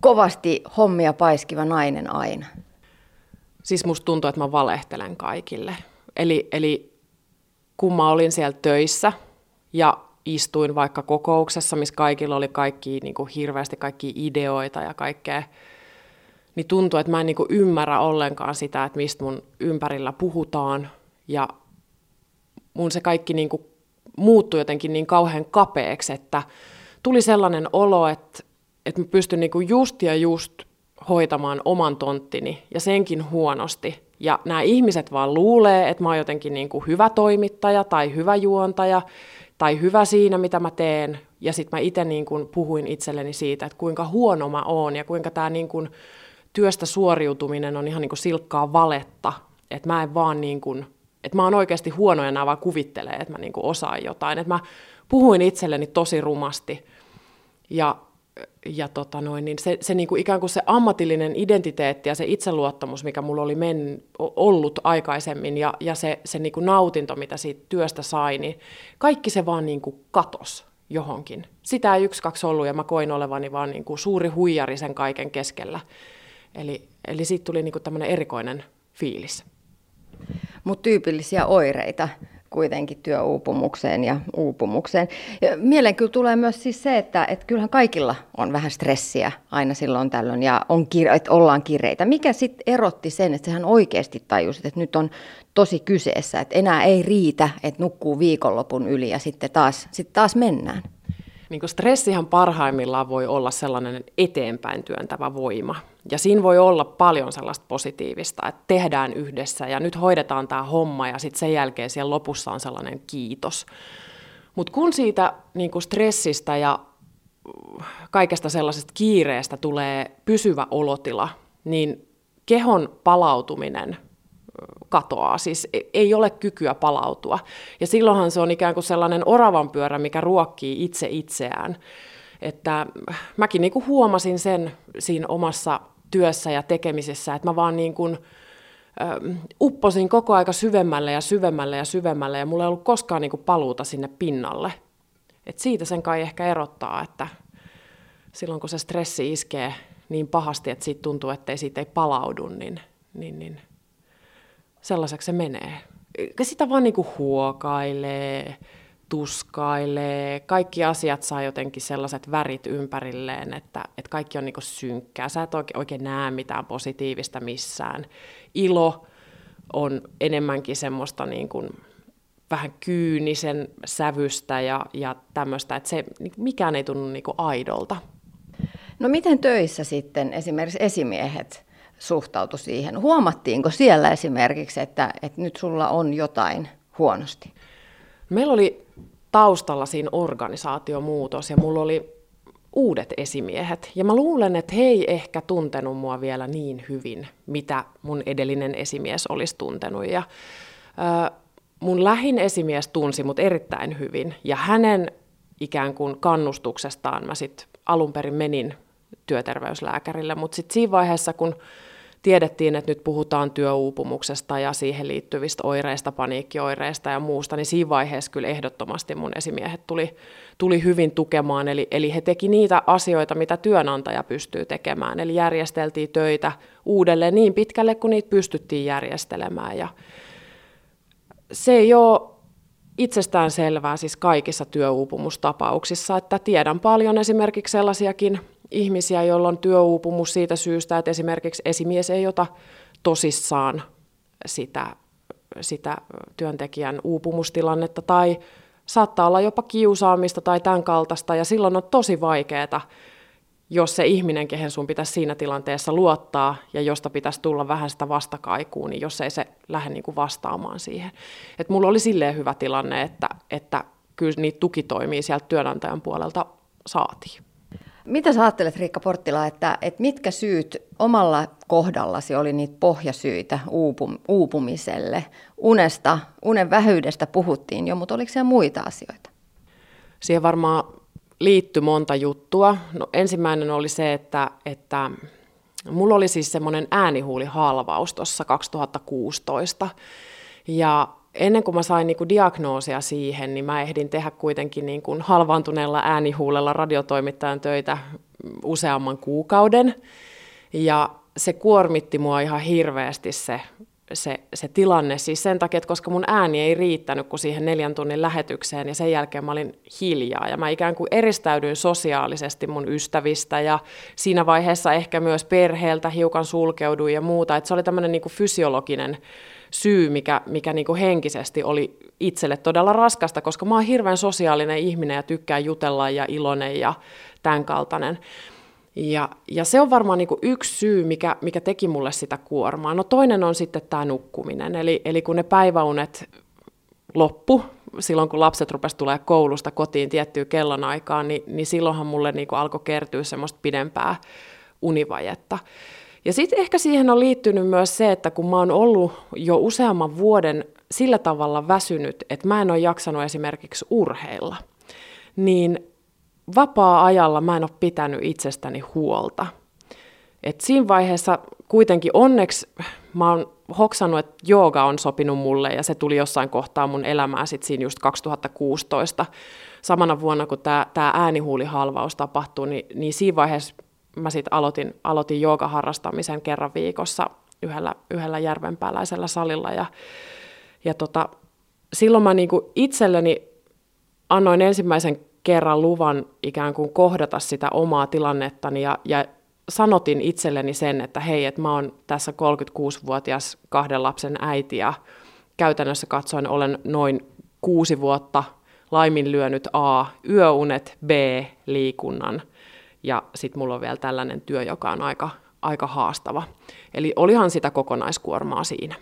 kovasti hommia paiskiva nainen aina. Siis musta tuntuu, että mä valehtelen kaikille. Eli, eli kun mä olin siellä töissä ja istuin vaikka kokouksessa, missä kaikilla oli kaikki niin kuin hirveästi kaikki ideoita ja kaikkea, niin tuntuu, että mä en niin kuin ymmärrä ollenkaan sitä, että mistä mun ympärillä puhutaan. Ja mun se kaikki niin kuin muuttui jotenkin niin kauhean kapeaksi, että tuli sellainen olo, että, että mä pystyn niin kuin just ja just hoitamaan oman tonttini ja senkin huonosti. Ja nämä ihmiset vaan luulee, että mä oon jotenkin niin kuin hyvä toimittaja tai hyvä juontaja tai hyvä siinä, mitä mä teen. Ja sitten mä itse niin kuin puhuin itselleni siitä, että kuinka huono mä oon ja kuinka tämä niin kuin työstä suoriutuminen on ihan niin kuin silkkaa valetta. Että mä en vaan niin kuin, että mä oon oikeasti huono ja nämä vaan kuvittelee, että mä niin kuin osaan jotain. Että mä puhuin itselleni tosi rumasti. Ja ja tota noin, niin se, se niin kuin ikään kuin se ammatillinen identiteetti ja se itseluottamus, mikä mulla oli men, ollut aikaisemmin ja, ja se, se niin kuin nautinto, mitä siitä työstä sai, niin kaikki se vaan niin kuin katos johonkin. Sitä ei yksi, kaksi ollut ja mä koin olevani vaan niin kuin suuri huijari sen kaiken keskellä. Eli, eli siitä tuli niin kuin tämmöinen erikoinen fiilis. Mutta tyypillisiä oireita kuitenkin työuupumukseen ja uupumukseen. Ja mieleen kyllä tulee myös siis se, että, että kyllähän kaikilla on vähän stressiä aina silloin tällöin ja on, että ollaan kireitä. Mikä sitten erotti sen, että sehän oikeasti tajusit, että nyt on tosi kyseessä, että enää ei riitä, että nukkuu viikonlopun yli ja sitten taas, sitten taas mennään? Niin kuin stressihän parhaimmillaan voi olla sellainen eteenpäin työntävä voima. Ja siinä voi olla paljon sellaista positiivista, että tehdään yhdessä ja nyt hoidetaan tämä homma ja sitten sen jälkeen siellä lopussa on sellainen kiitos. Mutta kun siitä niin kuin stressistä ja kaikesta sellaisesta kiireestä tulee pysyvä olotila, niin kehon palautuminen katoaa, siis e- ei ole kykyä palautua. Ja silloinhan se on ikään kuin sellainen oravan pyörä, mikä ruokkii itse itseään. Että mäkin niin kuin huomasin sen siinä omassa työssä ja tekemisessä, että mä vaan niin kuin, upposin koko aika syvemmälle ja syvemmälle ja syvemmälle, ja mulla ei ollut koskaan niin kuin paluuta sinne pinnalle. Et siitä sen kai ehkä erottaa, että silloin kun se stressi iskee niin pahasti, että siitä tuntuu, että siitä ei palaudu, niin, niin, niin sellaiseksi se menee. Sitä vaan niinku huokailee, tuskailee, kaikki asiat saa jotenkin sellaiset värit ympärilleen, että, että kaikki on niinku synkkää. Sä et oikein, oikein näe mitään positiivista missään. Ilo on enemmänkin semmoista niin kuin vähän kyynisen sävystä ja, ja tämmöistä, että se, mikään ei tunnu niin kuin aidolta. No miten töissä sitten esimerkiksi esimiehet suhtautui siihen? Huomattiinko siellä esimerkiksi, että, että nyt sulla on jotain huonosti? Meillä oli taustalla siinä organisaatiomuutos ja mulla oli uudet esimiehet. Ja mä luulen, että he ei ehkä tuntenut mua vielä niin hyvin, mitä mun edellinen esimies olisi tuntenut. Ja, äh, mun lähin esimies tunsi mut erittäin hyvin ja hänen ikään kuin kannustuksestaan mä sitten alun perin menin työterveyslääkärille, mutta sitten siinä vaiheessa, kun tiedettiin, että nyt puhutaan työuupumuksesta ja siihen liittyvistä oireista, paniikkioireista ja muusta, niin siinä vaiheessa kyllä ehdottomasti mun esimiehet tuli, tuli hyvin tukemaan. Eli, eli he teki niitä asioita, mitä työnantaja pystyy tekemään. Eli järjesteltiin töitä uudelleen niin pitkälle, kun niitä pystyttiin järjestelemään. Ja se ei ole itsestään selvää siis kaikissa työuupumustapauksissa, että tiedän paljon esimerkiksi sellaisiakin ihmisiä, joilla on työuupumus siitä syystä, että esimerkiksi esimies ei ota tosissaan sitä, sitä työntekijän uupumustilannetta tai saattaa olla jopa kiusaamista tai tämän kaltaista ja silloin on tosi vaikeaa, jos se ihminen, kehen sun pitäisi siinä tilanteessa luottaa ja josta pitäisi tulla vähän sitä vastakaikua, niin jos ei se lähde niin kuin vastaamaan siihen. Et mulla oli silleen hyvä tilanne, että, että kyllä niitä tukitoimia sieltä työnantajan puolelta saatiin. Mitä sä ajattelet, Riikka Porttila, että, että mitkä syyt omalla kohdallasi oli niitä pohjasyitä uupum, uupumiselle? Unesta, unen vähyydestä puhuttiin jo, mutta oliko siellä muita asioita? Siihen varmaan liittyi monta juttua. No, ensimmäinen oli se, että, että mulla oli siis semmoinen äänihuulihalvaus tuossa 2016. Ja ennen kuin mä sain niin kuin diagnoosia siihen, niin mä ehdin tehdä kuitenkin niin kuin halvaantuneella äänihuulella radiotoimittajan töitä useamman kuukauden. Ja se kuormitti mua ihan hirveästi se, se, se tilanne, siis sen takia, että koska mun ääni ei riittänyt kuin siihen neljän tunnin lähetykseen, ja sen jälkeen mä olin hiljaa, ja mä ikään kuin eristäydyin sosiaalisesti mun ystävistä, ja siinä vaiheessa ehkä myös perheeltä hiukan sulkeuduin ja muuta, että se oli tämmöinen niin fysiologinen syy, mikä, mikä niin kuin henkisesti oli itselle todella raskasta, koska mä oon hirveän sosiaalinen ihminen ja tykkään jutella ja iloinen ja tämän kaltainen. Ja, ja se on varmaan niin yksi syy, mikä, mikä teki mulle sitä kuormaa. No toinen on sitten tämä nukkuminen. Eli, eli kun ne päiväunet loppu, silloin kun lapset rupesivat tulee koulusta kotiin tiettyyn kellonaikaan, niin, niin silloinhan mulle niin alkoi kertyä semmoista pidempää univajetta. Ja sitten ehkä siihen on liittynyt myös se, että kun mä oon ollut jo useamman vuoden sillä tavalla väsynyt, että mä en ole jaksanut esimerkiksi urheilla, niin vapaa-ajalla mä en ole pitänyt itsestäni huolta. Et siinä vaiheessa kuitenkin onneksi mä oon hoksannut, että jooga on sopinut mulle ja se tuli jossain kohtaa mun elämää sitten siinä just 2016. Samana vuonna, kun tämä äänihuulihalvaus tapahtui, niin, niin siinä vaiheessa mä sitten aloitin, aloitin joogaharrastamisen kerran viikossa yhdellä, yhdellä järvenpääläisellä salilla. Ja, ja tota, silloin mä niinku itselleni annoin ensimmäisen kerran luvan ikään kuin kohdata sitä omaa tilannettani ja, ja sanotin itselleni sen, että hei, että mä oon tässä 36-vuotias kahden lapsen äiti ja käytännössä katsoen olen noin kuusi vuotta laiminlyönyt A, yöunet, B, liikunnan ja sitten mulla on vielä tällainen työ, joka on aika, aika haastava. Eli olihan sitä kokonaiskuormaa siinä.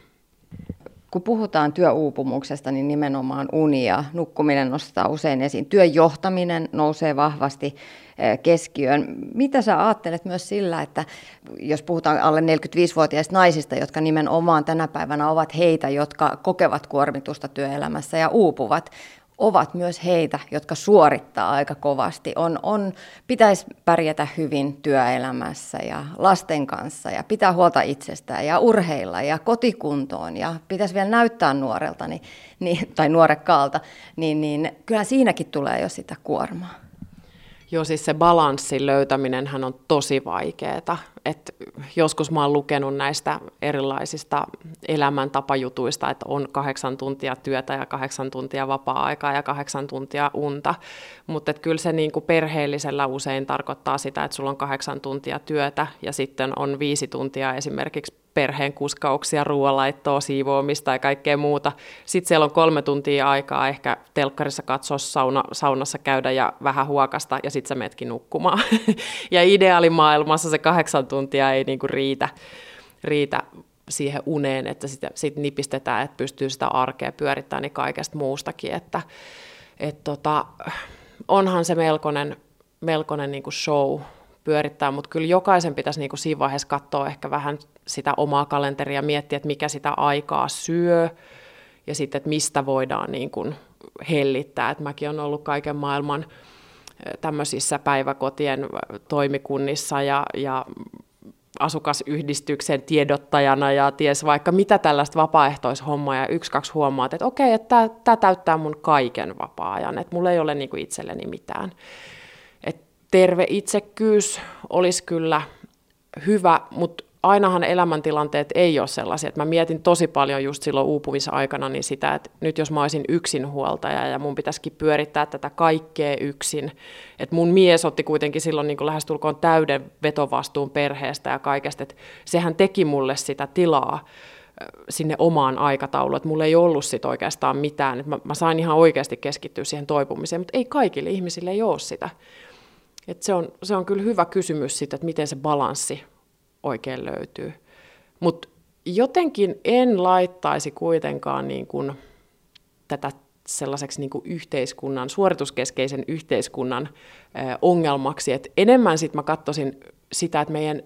Kun puhutaan työuupumuksesta, niin nimenomaan uni ja nukkuminen nostaa usein esiin. Työn johtaminen nousee vahvasti eh, keskiöön. Mitä sä ajattelet myös sillä, että jos puhutaan alle 45-vuotiaista naisista, jotka nimenomaan tänä päivänä ovat heitä, jotka kokevat kuormitusta työelämässä ja uupuvat, ovat myös heitä, jotka suorittaa aika kovasti. On, on, pitäisi pärjätä hyvin työelämässä ja lasten kanssa ja pitää huolta itsestään ja urheilla ja kotikuntoon ja pitäisi vielä näyttää nuorelta niin, niin, tai nuorekkaalta, niin, niin kyllä siinäkin tulee jo sitä kuormaa. Joo, siis se balanssin löytäminen on tosi vaikeaa. Et joskus mä oon lukenut näistä erilaisista elämäntapajutuista, että on kahdeksan tuntia työtä ja kahdeksan tuntia vapaa-aikaa ja kahdeksan tuntia unta. Mutta kyllä se niinku perheellisellä usein tarkoittaa sitä, että sulla on kahdeksan tuntia työtä ja sitten on viisi tuntia esimerkiksi perheen kuskauksia, ruoanlaittoa, siivoamista ja kaikkea muuta. Sitten siellä on kolme tuntia aikaa ehkä telkkarissa katsoa sauna, saunassa käydä ja vähän huokasta ja sitten sä metkin nukkumaan. ja ideaalimaailmassa se kahdeksan tuntia ei niinku riitä, riitä siihen uneen, että sitten sit nipistetään, että pystyy sitä arkea pyörittämään niin kaikesta muustakin. Että, et tota, onhan se melkoinen, melkoinen niinku show pyörittää, mutta kyllä jokaisen pitäisi niinku siinä vaiheessa katsoa ehkä vähän sitä omaa kalenteria, miettiä, että mikä sitä aikaa syö ja sitten, että mistä voidaan niin kuin hellittää. Et mäkin olen ollut kaiken maailman tämmöisissä päiväkotien toimikunnissa ja, ja asukasyhdistyksen tiedottajana ja ties vaikka mitä tällaista vapaaehtoishommaa ja yksi, kaksi huomaat, että okei, että tämä täyttää mun kaiken vapaa-ajan, että mulla ei ole niin kuin itselleni mitään. Terve itsekkyys olisi kyllä hyvä, mutta ainahan elämäntilanteet ei ole sellaisia, mä mietin tosi paljon just silloin uupumisaikana niin sitä, että nyt jos mä olisin yksinhuoltaja ja mun pitäisikin pyörittää tätä kaikkea yksin, että mun mies otti kuitenkin silloin niin lähestulkoon täyden vetovastuun perheestä ja kaikesta, että sehän teki mulle sitä tilaa sinne omaan aikatauluun, että mulla ei ollut sit oikeastaan mitään, että mä, mä sain ihan oikeasti keskittyä siihen toipumiseen, mutta ei kaikille ihmisille ei ole sitä. Et se, on, se on kyllä hyvä kysymys siitä, että miten se balanssi oikein löytyy. Mutta jotenkin en laittaisi kuitenkaan niin kuin tätä sellaiseksi niin kuin yhteiskunnan, suorituskeskeisen yhteiskunnan ongelmaksi. Et enemmän sitten mä katsoisin sitä, että meidän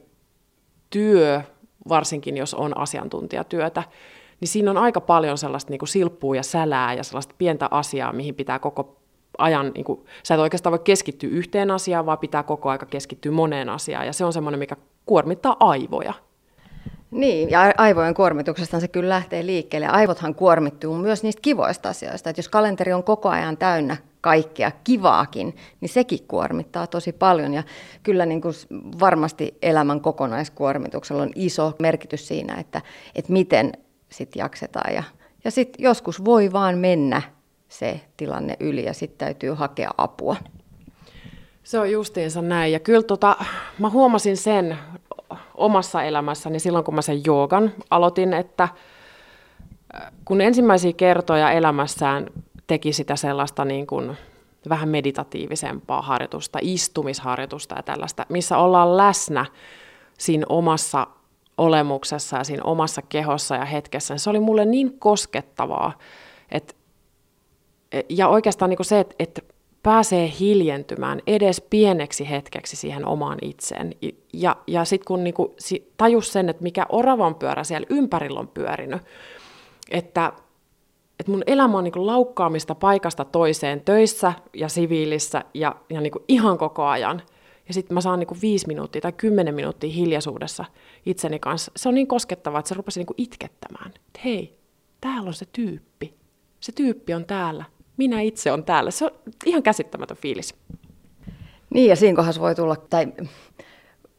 työ, varsinkin jos on asiantuntijatyötä, niin siinä on aika paljon sellaista niin silppua ja sälää ja sellaista pientä asiaa, mihin pitää koko ajan, niin kuin, sä et oikeastaan voi keskittyä yhteen asiaan, vaan pitää koko aika keskittyä moneen asiaan, ja se on semmoinen, mikä kuormittaa aivoja. Niin, ja aivojen kuormituksesta se kyllä lähtee liikkeelle. Aivothan kuormittuu myös niistä kivoista asioista. Että jos kalenteri on koko ajan täynnä kaikkea kivaakin, niin sekin kuormittaa tosi paljon. Ja kyllä niin kuin varmasti elämän kokonaiskuormituksella on iso merkitys siinä, että, että miten sitten jaksetaan. Ja, ja sitten joskus voi vaan mennä se tilanne yli ja sitten täytyy hakea apua. Se on justiinsa näin. Ja kyllä tota, mä huomasin sen omassa elämässäni silloin, kun mä sen joogan aloitin, että äh, kun ensimmäisiä kertoja elämässään teki sitä sellaista niin kuin vähän meditatiivisempaa harjoitusta, istumisharjoitusta ja tällaista, missä ollaan läsnä siinä omassa olemuksessa ja siinä omassa kehossa ja hetkessä. Se oli mulle niin koskettavaa, ja oikeastaan niin se, että, että pääsee hiljentymään edes pieneksi hetkeksi siihen omaan itseen. Ja, ja sitten kun niinku, tajus sen, että mikä oravan pyörä siellä ympärillä on pyörinyt, että, että mun elämä on niinku laukkaamista paikasta toiseen töissä ja siviilissä ja, ja niinku ihan koko ajan. Ja sitten mä saan niinku viisi minuuttia tai kymmenen minuuttia hiljaisuudessa itseni kanssa. Se on niin koskettavaa, että se rupesi niinku itkettämään. Että hei, täällä on se tyyppi. Se tyyppi on täällä minä itse on täällä. Se on ihan käsittämätön fiilis. Niin ja siinä kohdassa voi tulla, tai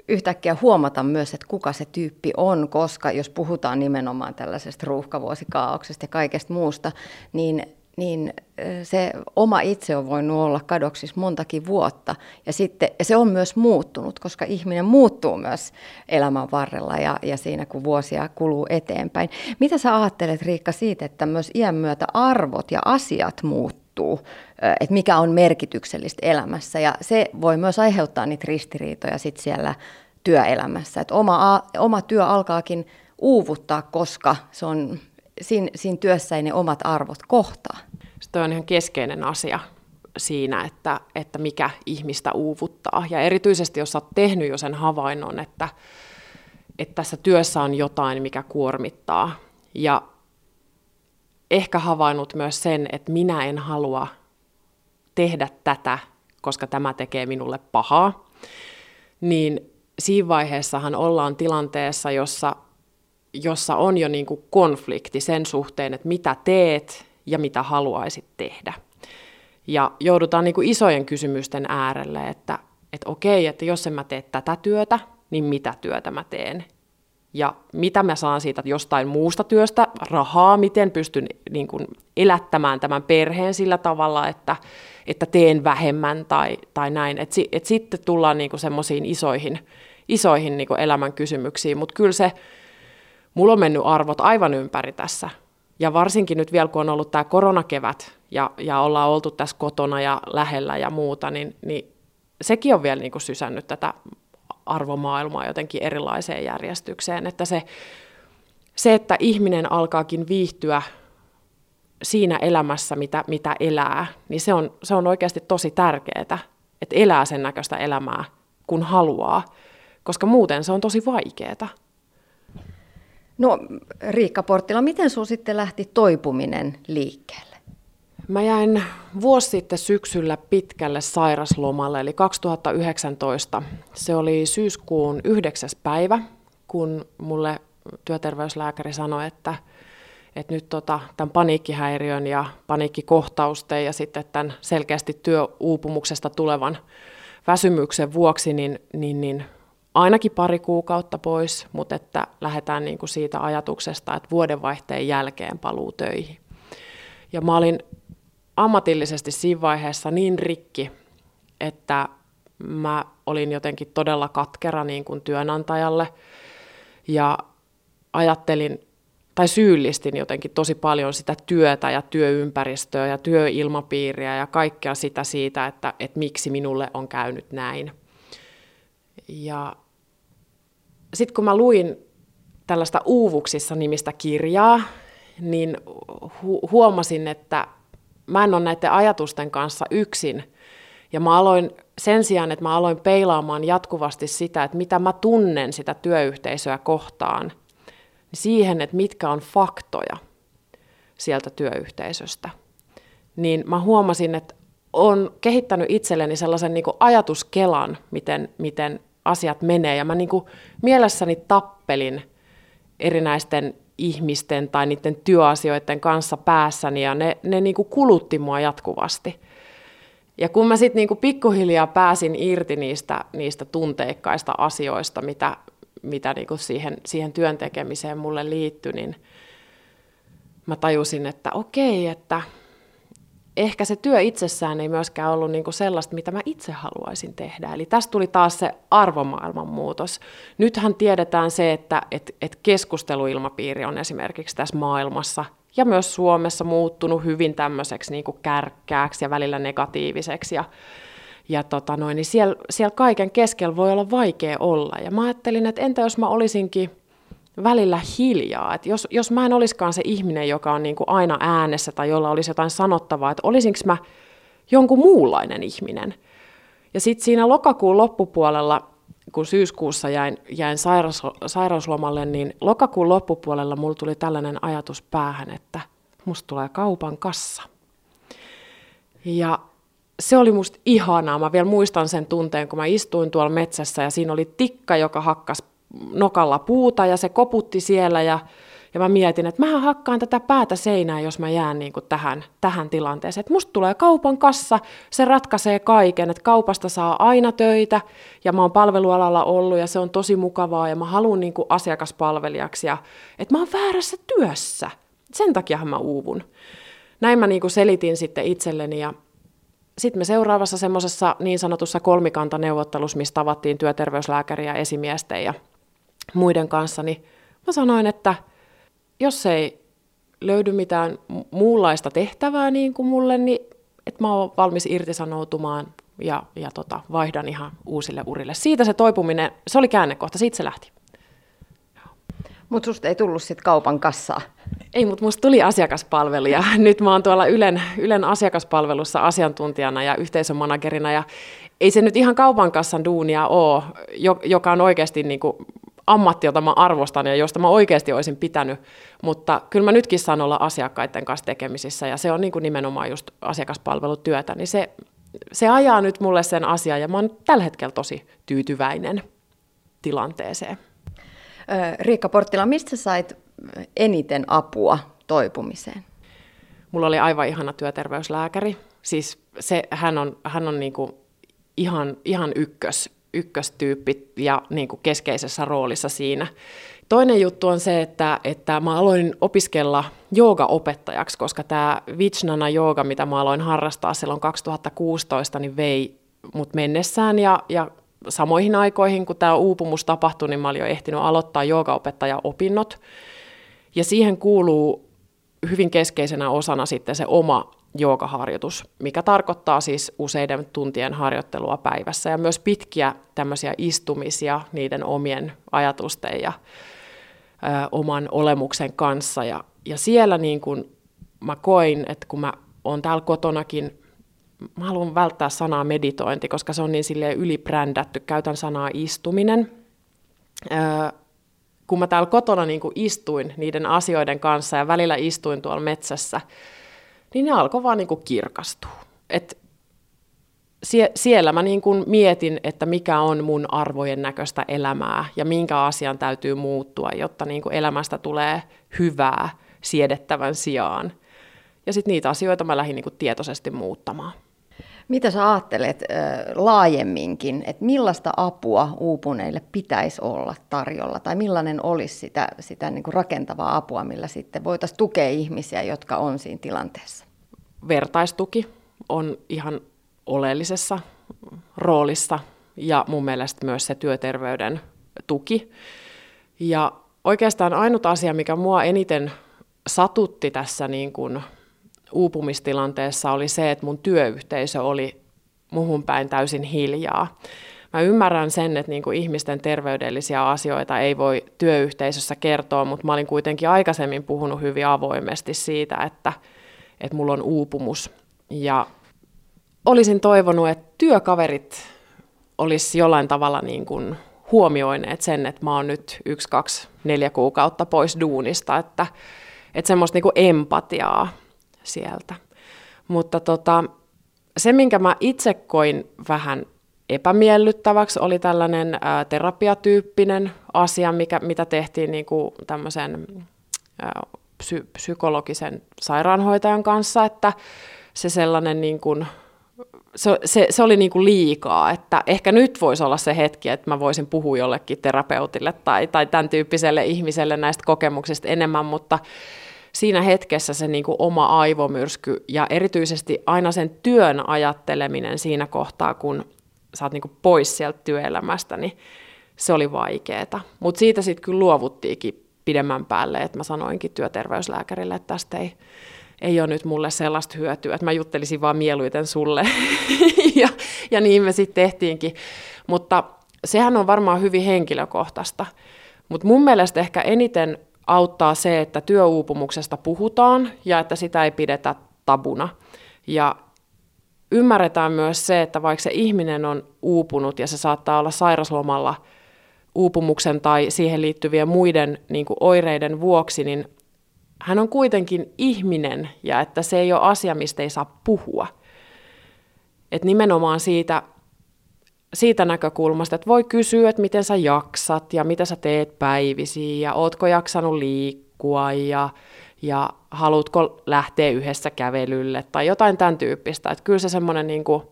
yhtäkkiä huomata myös, että kuka se tyyppi on, koska jos puhutaan nimenomaan tällaisesta ruuhkavuosikaauksesta ja kaikesta muusta, niin niin se oma itse on voinut olla kadoksissa montakin vuotta. Ja, sitten, ja se on myös muuttunut, koska ihminen muuttuu myös elämän varrella ja, ja siinä, kun vuosia kuluu eteenpäin. Mitä sä ajattelet, Riikka, siitä, että myös iän myötä arvot ja asiat muuttuu? Että mikä on merkityksellistä elämässä. Ja se voi myös aiheuttaa niitä ristiriitoja sit siellä työelämässä. Että oma, oma työ alkaakin uuvuttaa, koska se on siinä, siinä työssä ei ne omat arvot kohtaa. Se on ihan keskeinen asia siinä, että, että mikä ihmistä uuvuttaa. Ja erityisesti, jos olet tehnyt jo sen havainnon, että, että tässä työssä on jotain, mikä kuormittaa. Ja ehkä havainnut myös sen, että minä en halua tehdä tätä, koska tämä tekee minulle pahaa. Niin siinä vaiheessahan ollaan tilanteessa, jossa jossa on jo niin kuin konflikti sen suhteen, että mitä teet ja mitä haluaisit tehdä. Ja joudutaan niin kuin isojen kysymysten äärelle, että, että okei, että jos en mä tee tätä työtä, niin mitä työtä mä teen? Ja mitä mä saan siitä jostain muusta työstä, rahaa, miten pystyn niin kuin elättämään tämän perheen sillä tavalla, että, että teen vähemmän tai, tai näin. Et, et sitten tullaan niin semmoisiin isoihin, isoihin niin kuin elämän kysymyksiin, mutta kyllä se, mulla on mennyt arvot aivan ympäri tässä. Ja varsinkin nyt vielä, kun on ollut tämä koronakevät ja, ja ollaan oltu tässä kotona ja lähellä ja muuta, niin, niin sekin on vielä niin kuin sysännyt tätä arvomaailmaa jotenkin erilaiseen järjestykseen. Että se, se, että ihminen alkaakin viihtyä siinä elämässä, mitä, mitä elää, niin se on, se on oikeasti tosi tärkeää, että elää sen näköistä elämää, kun haluaa, koska muuten se on tosi vaikeaa. No Riikka Porttila, miten sinun sitten lähti toipuminen liikkeelle? Mä jäin vuosi sitten syksyllä pitkälle sairaslomalle, eli 2019. Se oli syyskuun yhdeksäs päivä, kun mulle työterveyslääkäri sanoi, että, että nyt tota, tämän paniikkihäiriön ja paniikkikohtausten ja sitten tämän selkeästi työuupumuksesta tulevan väsymyksen vuoksi, niin, niin, niin ainakin pari kuukautta pois, mutta että lähdetään niin kuin siitä ajatuksesta, että vuodenvaihteen jälkeen paluu töihin. Ja mä olin ammatillisesti siinä vaiheessa niin rikki, että mä olin jotenkin todella katkera niin kuin työnantajalle ja ajattelin tai syyllistin jotenkin tosi paljon sitä työtä ja työympäristöä ja työilmapiiriä ja kaikkea sitä siitä, että, että miksi minulle on käynyt näin. Ja sitten kun mä luin tällaista Uuvuksissa nimistä kirjaa, niin hu- huomasin, että mä en ole näiden ajatusten kanssa yksin. Ja mä aloin sen sijaan, että mä aloin peilaamaan jatkuvasti sitä, että mitä mä tunnen sitä työyhteisöä kohtaan, niin siihen, että mitkä on faktoja sieltä työyhteisöstä. Niin mä huomasin, että on kehittänyt itselleni sellaisen niin ajatuskelan, miten, miten asiat menee. Ja mä niin kuin mielessäni tappelin erinäisten ihmisten tai niiden työasioiden kanssa päässäni ja ne, ne niin kuin kulutti mua jatkuvasti. Ja kun mä sitten niin pikkuhiljaa pääsin irti niistä, niistä tunteikkaista asioista, mitä, mitä niin kuin siihen, siihen työn tekemiseen mulle liittyi, niin mä tajusin, että okei, että ehkä se työ itsessään ei myöskään ollut niin kuin sellaista, mitä mä itse haluaisin tehdä. Eli tästä tuli taas se arvomaailman muutos. Nythän tiedetään se, että et, et keskusteluilmapiiri on esimerkiksi tässä maailmassa ja myös Suomessa muuttunut hyvin tämmöiseksi niin kuin kärkkääksi ja välillä negatiiviseksi. Ja, ja tota noin, niin siellä, siellä kaiken keskellä voi olla vaikea olla. Ja mä ajattelin, että entä jos mä olisinkin välillä hiljaa. Että jos, jos mä en olisikaan se ihminen, joka on niin kuin aina äänessä tai jolla olisi jotain sanottavaa, että olisinko mä jonkun muunlainen ihminen. Ja sitten siinä lokakuun loppupuolella, kun syyskuussa jäin, jäin sairaus, sairauslomalle, niin lokakuun loppupuolella mulla tuli tällainen ajatus päähän, että musta tulee kaupan kassa. Ja se oli musta ihanaa. Mä vielä muistan sen tunteen, kun mä istuin tuolla metsässä ja siinä oli tikka, joka hakkas nokalla puuta ja se koputti siellä ja, ja mä mietin, että mä hakkaan tätä päätä seinään, jos mä jään niin kuin tähän, tähän tilanteeseen. Että musta tulee kaupan kassa, se ratkaisee kaiken, että kaupasta saa aina töitä ja mä oon palvelualalla ollut ja se on tosi mukavaa ja mä haluan niin kuin asiakaspalvelijaksi ja että mä oon väärässä työssä. Sen takia mä uuvun. Näin mä niin kuin selitin sitten itselleni ja sitten me seuraavassa semmoisessa niin sanotussa kolmikantaneuvottelussa, missä tavattiin työterveyslääkäriä, esimiesten ja muiden kanssa, niin mä sanoin, että jos ei löydy mitään muunlaista tehtävää niin kuin mulle, niin että mä oon valmis irtisanoutumaan ja, ja tota, vaihdan ihan uusille urille. Siitä se toipuminen, se oli käännekohta, siitä se lähti. Mutta susta ei tullut sitten kaupan kassaa? Ei, mutta musta tuli asiakaspalvelu ja nyt mä oon tuolla Ylen, Ylen asiakaspalvelussa asiantuntijana ja yhteisömanagerina ja ei se nyt ihan kaupan kassan duunia ole, joka on oikeasti niin kuin ammatti, jota mä arvostan ja josta mä oikeasti olisin pitänyt, mutta kyllä mä nytkin saan olla asiakkaiden kanssa tekemisissä ja se on niin kuin nimenomaan just asiakaspalvelutyötä, niin se, se ajaa nyt mulle sen asian ja mä oon tällä hetkellä tosi tyytyväinen tilanteeseen. Riikka Porttila, mistä sait eniten apua toipumiseen? Mulla oli aivan ihana työterveyslääkäri. Siis se, hän on, hän on niin kuin ihan, ihan ykkös, ykköstyyppi ja niin kuin keskeisessä roolissa siinä. Toinen juttu on se, että, että mä aloin opiskella joogaopettajaksi, koska tämä Vijnana jooga, mitä mä aloin harrastaa silloin 2016, niin vei mut mennessään ja, ja samoihin aikoihin, kun tämä uupumus tapahtui, niin mä olin jo ehtinyt aloittaa joogaopettaja-opinnot. Ja siihen kuuluu hyvin keskeisenä osana sitten se oma joogaharjoitus, mikä tarkoittaa siis useiden tuntien harjoittelua päivässä ja myös pitkiä tämmöisiä istumisia niiden omien ajatusten ja ö, oman olemuksen kanssa. Ja, ja siellä niin kun mä koin, että kun mä oon täällä kotonakin, mä haluan välttää sanaa meditointi, koska se on niin silleen ylibrändätty, käytän sanaa istuminen. Ö, kun mä täällä kotona niin istuin niiden asioiden kanssa ja välillä istuin tuolla metsässä, niin ne alkoi vaan niin kuin kirkastua. Et sie, siellä mä niin kuin mietin, että mikä on mun arvojen näköistä elämää ja minkä asian täytyy muuttua, jotta niin kuin elämästä tulee hyvää siedettävän sijaan. Ja sitten niitä asioita mä lähdin niin kuin tietoisesti muuttamaan. Mitä sä ajattelet laajemminkin, että millaista apua uupuneille pitäisi olla tarjolla, tai millainen olisi sitä, sitä niin kuin rakentavaa apua, millä sitten voitaisiin tukea ihmisiä, jotka on siinä tilanteessa? Vertaistuki on ihan oleellisessa roolissa, ja mun mielestä myös se työterveyden tuki. Ja oikeastaan ainut asia, mikä mua eniten satutti tässä niin kuin uupumistilanteessa oli se, että mun työyhteisö oli muhun päin täysin hiljaa. Mä ymmärrän sen, että niin kuin ihmisten terveydellisiä asioita ei voi työyhteisössä kertoa, mutta mä olin kuitenkin aikaisemmin puhunut hyvin avoimesti siitä, että, että mulla on uupumus. Ja olisin toivonut, että työkaverit olisi jollain tavalla niin kuin huomioineet sen, että mä oon nyt yksi, kaksi, neljä kuukautta pois duunista, että, että semmoista niin kuin empatiaa sieltä. Mutta tota, se, minkä mä itse koin vähän epämiellyttäväksi, oli tällainen ää, terapiatyyppinen asia, mikä, mitä tehtiin niin kuin tämmöisen ää, psy- psykologisen sairaanhoitajan kanssa, että se sellainen niin kuin, se, se, se oli niin kuin liikaa, että ehkä nyt voisi olla se hetki, että mä voisin puhua jollekin terapeutille tai, tai tämän tyyppiselle ihmiselle näistä kokemuksista enemmän, mutta siinä hetkessä se niin kuin oma aivomyrsky ja erityisesti aina sen työn ajatteleminen siinä kohtaa, kun sä oot niin kuin pois sieltä työelämästä, niin se oli vaikeaa. Mutta siitä sitten kyllä luovuttiinkin pidemmän päälle, että mä sanoinkin työterveyslääkärille, että tästä ei, ei ole nyt mulle sellaista hyötyä, että mä juttelisin vaan mieluiten sulle. ja, ja niin me sitten tehtiinkin. Mutta sehän on varmaan hyvin henkilökohtaista. Mutta mun mielestä ehkä eniten auttaa se, että työuupumuksesta puhutaan ja että sitä ei pidetä tabuna. Ja ymmärretään myös se, että vaikka se ihminen on uupunut ja se saattaa olla sairaslomalla uupumuksen tai siihen liittyvien muiden niin kuin oireiden vuoksi, niin hän on kuitenkin ihminen ja että se ei ole asia, mistä ei saa puhua. Et nimenomaan siitä, siitä näkökulmasta, että voi kysyä, että miten sä jaksat ja mitä sä teet päivisiin ja ootko jaksanut liikkua ja, ja haluatko lähteä yhdessä kävelylle tai jotain tämän tyyppistä. Että kyllä se semmoinen niin kuin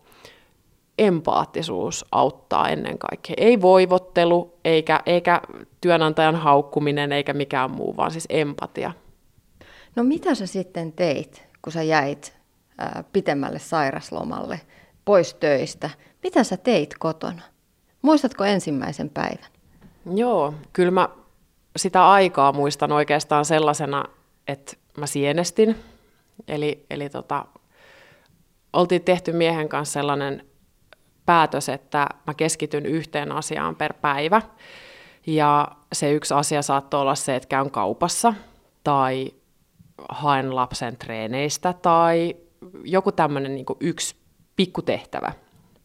empaattisuus auttaa ennen kaikkea. Ei voivottelu, eikä, eikä työnantajan haukkuminen, eikä mikään muu, vaan siis empatia. No mitä sä sitten teit, kun sä jäit ää, pitemmälle sairaslomalle pois töistä? Mitä sä teit kotona? Muistatko ensimmäisen päivän? Joo, kyllä mä sitä aikaa muistan oikeastaan sellaisena, että mä sienestin. Eli, eli tota, oltiin tehty miehen kanssa sellainen päätös, että mä keskityn yhteen asiaan per päivä. Ja se yksi asia saattoi olla se, että käyn kaupassa tai haen lapsen treeneistä tai joku tämmöinen niin yksi pikkutehtävä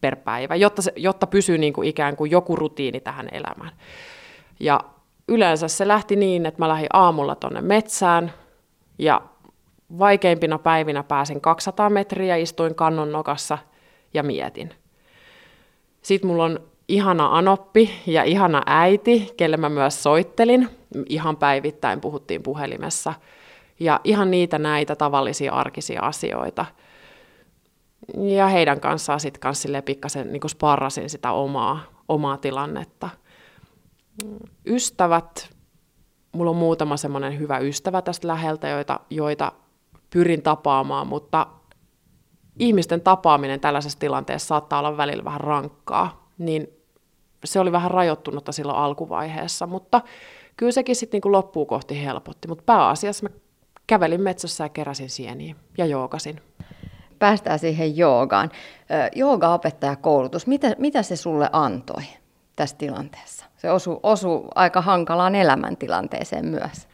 per päivä, jotta, se, jotta pysyy niin kuin ikään kuin joku rutiini tähän elämään. Ja yleensä se lähti niin, että mä lähdin aamulla tuonne metsään ja vaikeimpina päivinä pääsin 200 metriä, istuin kannon nokassa ja mietin. Sitten mulla on ihana anoppi ja ihana äiti, kelle mä myös soittelin. Ihan päivittäin puhuttiin puhelimessa – ja ihan niitä näitä tavallisia arkisia asioita. Ja heidän kanssaan sitten kans pikkasen niin sparrasin sitä omaa, omaa tilannetta. Ystävät, mulla on muutama semmoinen hyvä ystävä tästä läheltä, joita, joita pyrin tapaamaan, mutta ihmisten tapaaminen tällaisessa tilanteessa saattaa olla välillä vähän rankkaa, niin se oli vähän rajoittunutta silloin alkuvaiheessa, mutta kyllä sekin sitten niin loppuu kohti helpotti, mutta pääasiassa mä kävelin metsässä ja keräsin sieniä ja joogasin. Päästään siihen joogaan. Jooga-opettajakoulutus, mitä, mitä se sulle antoi tässä tilanteessa? Se osui osu aika hankalaan elämäntilanteeseen myös.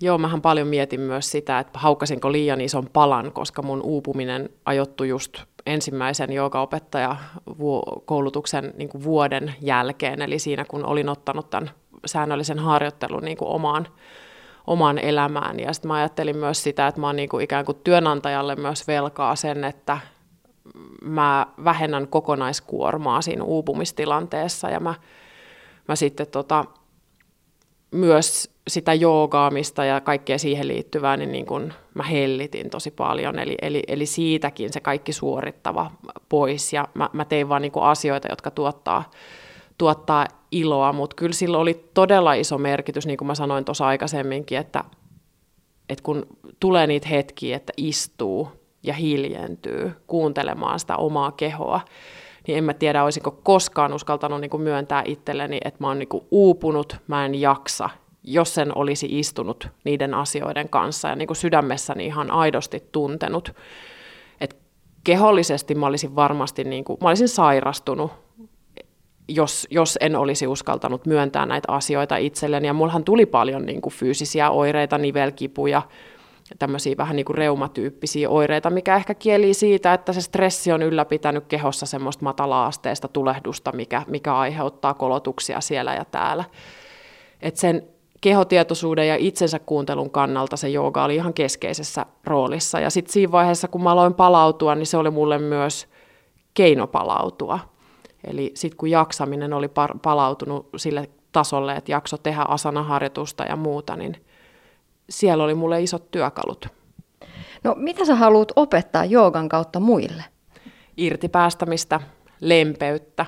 Joo, mähän paljon mietin myös sitä, että haukkasinko liian ison palan, koska mun uupuminen ajottui just ensimmäisen joogaopettajakoulutuksen niin vuoden jälkeen, eli siinä kun olin ottanut tämän säännöllisen harjoittelun niin kuin omaan oman elämään. Ja sitten mä ajattelin myös sitä, että mä oon niinku ikään kuin työnantajalle myös velkaa sen, että mä vähennän kokonaiskuormaa siinä uupumistilanteessa ja mä, mä sitten tota, myös sitä joogaamista ja kaikkea siihen liittyvää, niin, niin kun mä hellitin tosi paljon. Eli, eli, eli siitäkin se kaikki suorittava pois ja mä, mä tein vaan niin asioita, jotka tuottaa, tuottaa iloa, mutta kyllä sillä oli todella iso merkitys, niin kuin mä sanoin tuossa aikaisemminkin, että, että kun tulee niitä hetkiä, että istuu ja hiljentyy kuuntelemaan sitä omaa kehoa, niin en mä tiedä, olisinko koskaan uskaltanut niin kuin myöntää itselleni, että mä oon niin kuin uupunut, mä en jaksa, jos sen olisi istunut niiden asioiden kanssa ja niin kuin sydämessäni ihan aidosti tuntenut. että kehollisesti mä olisin varmasti, niin kuin, mä olisin sairastunut jos, jos en olisi uskaltanut myöntää näitä asioita itselleni. Ja mullahan tuli paljon niin kuin fyysisiä oireita, nivelkipuja, tämmöisiä vähän niin kuin reumatyyppisiä oireita, mikä ehkä kieli siitä, että se stressi on ylläpitänyt kehossa semmoista matala-asteista tulehdusta, mikä, mikä aiheuttaa kolotuksia siellä ja täällä. Et sen kehotietoisuuden ja itsensä kuuntelun kannalta se jooga oli ihan keskeisessä roolissa. Ja sitten siinä vaiheessa, kun mä aloin palautua, niin se oli mulle myös keino palautua. Eli sitten kun jaksaminen oli par- palautunut sille tasolle, että jakso tehdä asanaharjoitusta ja muuta, niin siellä oli mulle isot työkalut. No mitä sä haluat opettaa joogan kautta muille? Irtipäästämistä, lempeyttä,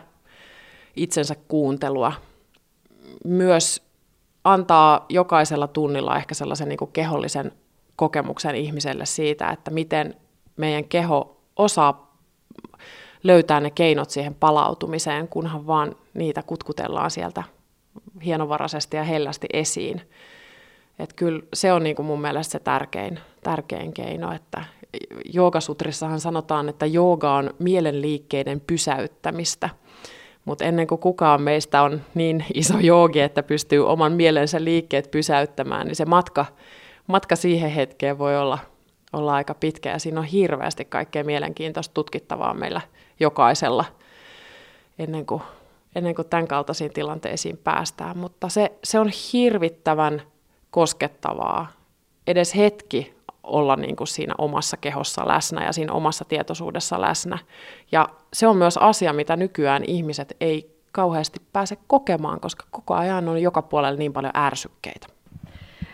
itsensä kuuntelua. Myös antaa jokaisella tunnilla ehkä sellaisen niin kuin kehollisen kokemuksen ihmiselle siitä, että miten meidän keho osaa löytää ne keinot siihen palautumiseen, kunhan vaan niitä kutkutellaan sieltä hienovaraisesti ja hellästi esiin. Et kyllä se on niin kuin mun mielestä se tärkein, tärkein keino, että joogasutrissahan sanotaan, että jooga on mielenliikkeiden pysäyttämistä. Mutta ennen kuin kukaan meistä on niin iso joogi, että pystyy oman mielensä liikkeet pysäyttämään, niin se matka, matka siihen hetkeen voi olla, olla aika pitkä. Ja siinä on hirveästi kaikkea mielenkiintoista tutkittavaa meillä jokaisella ennen kuin, ennen kuin tämän kaltaisiin tilanteisiin päästään. Mutta se, se on hirvittävän koskettavaa edes hetki olla niin kuin siinä omassa kehossa läsnä ja siinä omassa tietoisuudessa läsnä. Ja se on myös asia, mitä nykyään ihmiset ei kauheasti pääse kokemaan, koska koko ajan on joka puolella niin paljon ärsykkeitä.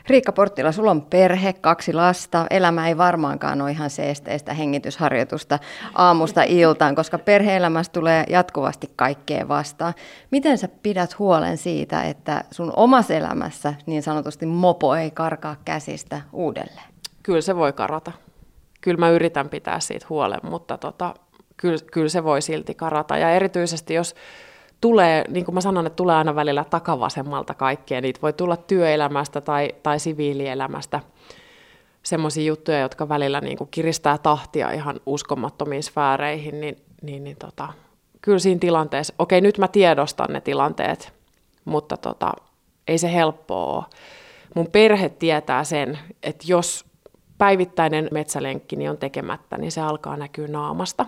Riikka Porttila, sulla on perhe, kaksi lasta. Elämä ei varmaankaan ole ihan seesteistä hengitysharjoitusta aamusta iltaan, koska perheelämässä tulee jatkuvasti kaikkea vastaan. Miten sä pidät huolen siitä, että sun omassa elämässä niin sanotusti mopo ei karkaa käsistä uudelleen? Kyllä se voi karata. Kyllä mä yritän pitää siitä huolen, mutta tota, kyllä, kyllä se voi silti karata. Ja erityisesti jos tulee, niin kuin mä sanon, että tulee aina välillä takavasemmalta kaikkea. Niitä voi tulla työelämästä tai, tai siviilielämästä semmoisia juttuja, jotka välillä niin kuin kiristää tahtia ihan uskomattomiin sfääreihin, niin, niin, niin tota, kyllä siinä tilanteessa, okei nyt mä tiedostan ne tilanteet, mutta tota, ei se helppoa ole. Mun perhe tietää sen, että jos päivittäinen metsälenkki niin on tekemättä, niin se alkaa näkyä naamasta.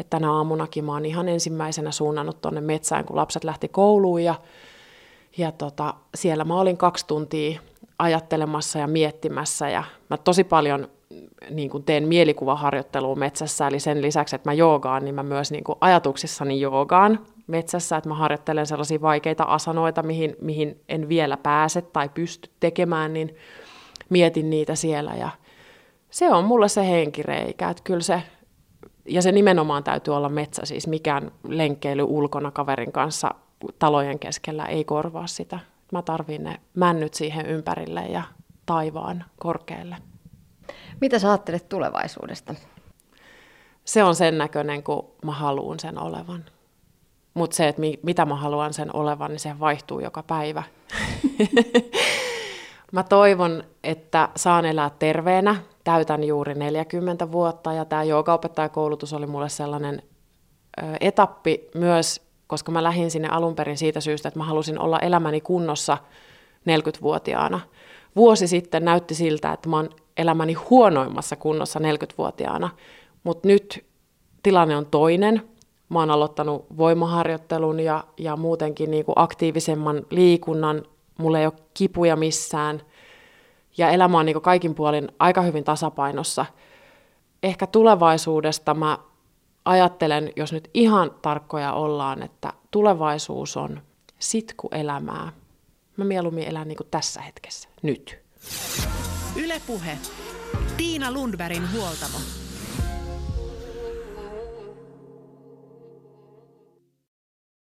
että tänä aamunakin mä oon ihan ensimmäisenä suunnannut tuonne metsään, kun lapset lähti kouluun ja, ja tota, siellä mä olin kaksi tuntia ajattelemassa ja miettimässä ja mä tosi paljon niin kuin teen mielikuvaharjoittelua metsässä, eli sen lisäksi, että mä joogaan, niin mä myös niin kuin ajatuksissani joogaan metsässä, että mä harjoittelen sellaisia vaikeita asanoita, mihin, mihin en vielä pääse tai pysty tekemään, niin mietin niitä siellä ja se on mulle se henkireikä, että kyllä se, ja se nimenomaan täytyy olla metsä, siis mikään lenkkeily ulkona kaverin kanssa talojen keskellä ei korvaa sitä. Mä tarvin ne männyt siihen ympärille ja taivaan korkealle. Mitä sä ajattelet tulevaisuudesta? Se on sen näköinen, kun mä haluan sen olevan. Mutta se, että mi- mitä mä haluan sen olevan, niin se vaihtuu joka päivä. mä toivon, että saan elää terveenä täytän juuri 40 vuotta ja tämä joogaopettajakoulutus oli mulle sellainen ö, etappi myös, koska mä lähdin sinne alun perin siitä syystä, että mä halusin olla elämäni kunnossa 40-vuotiaana. Vuosi sitten näytti siltä, että mä oon elämäni huonoimmassa kunnossa 40-vuotiaana, mutta nyt tilanne on toinen. Mä oon aloittanut voimaharjoittelun ja, ja muutenkin niin kuin aktiivisemman liikunnan. Mulla ei ole kipuja missään – ja elämä on niin kaikin puolin aika hyvin tasapainossa. Ehkä tulevaisuudesta mä ajattelen, jos nyt ihan tarkkoja ollaan, että tulevaisuus on sitkuelämää. Mä mieluummin elän niin tässä hetkessä, nyt. Ylepuhe. Tiina Lundbergin huoltamo.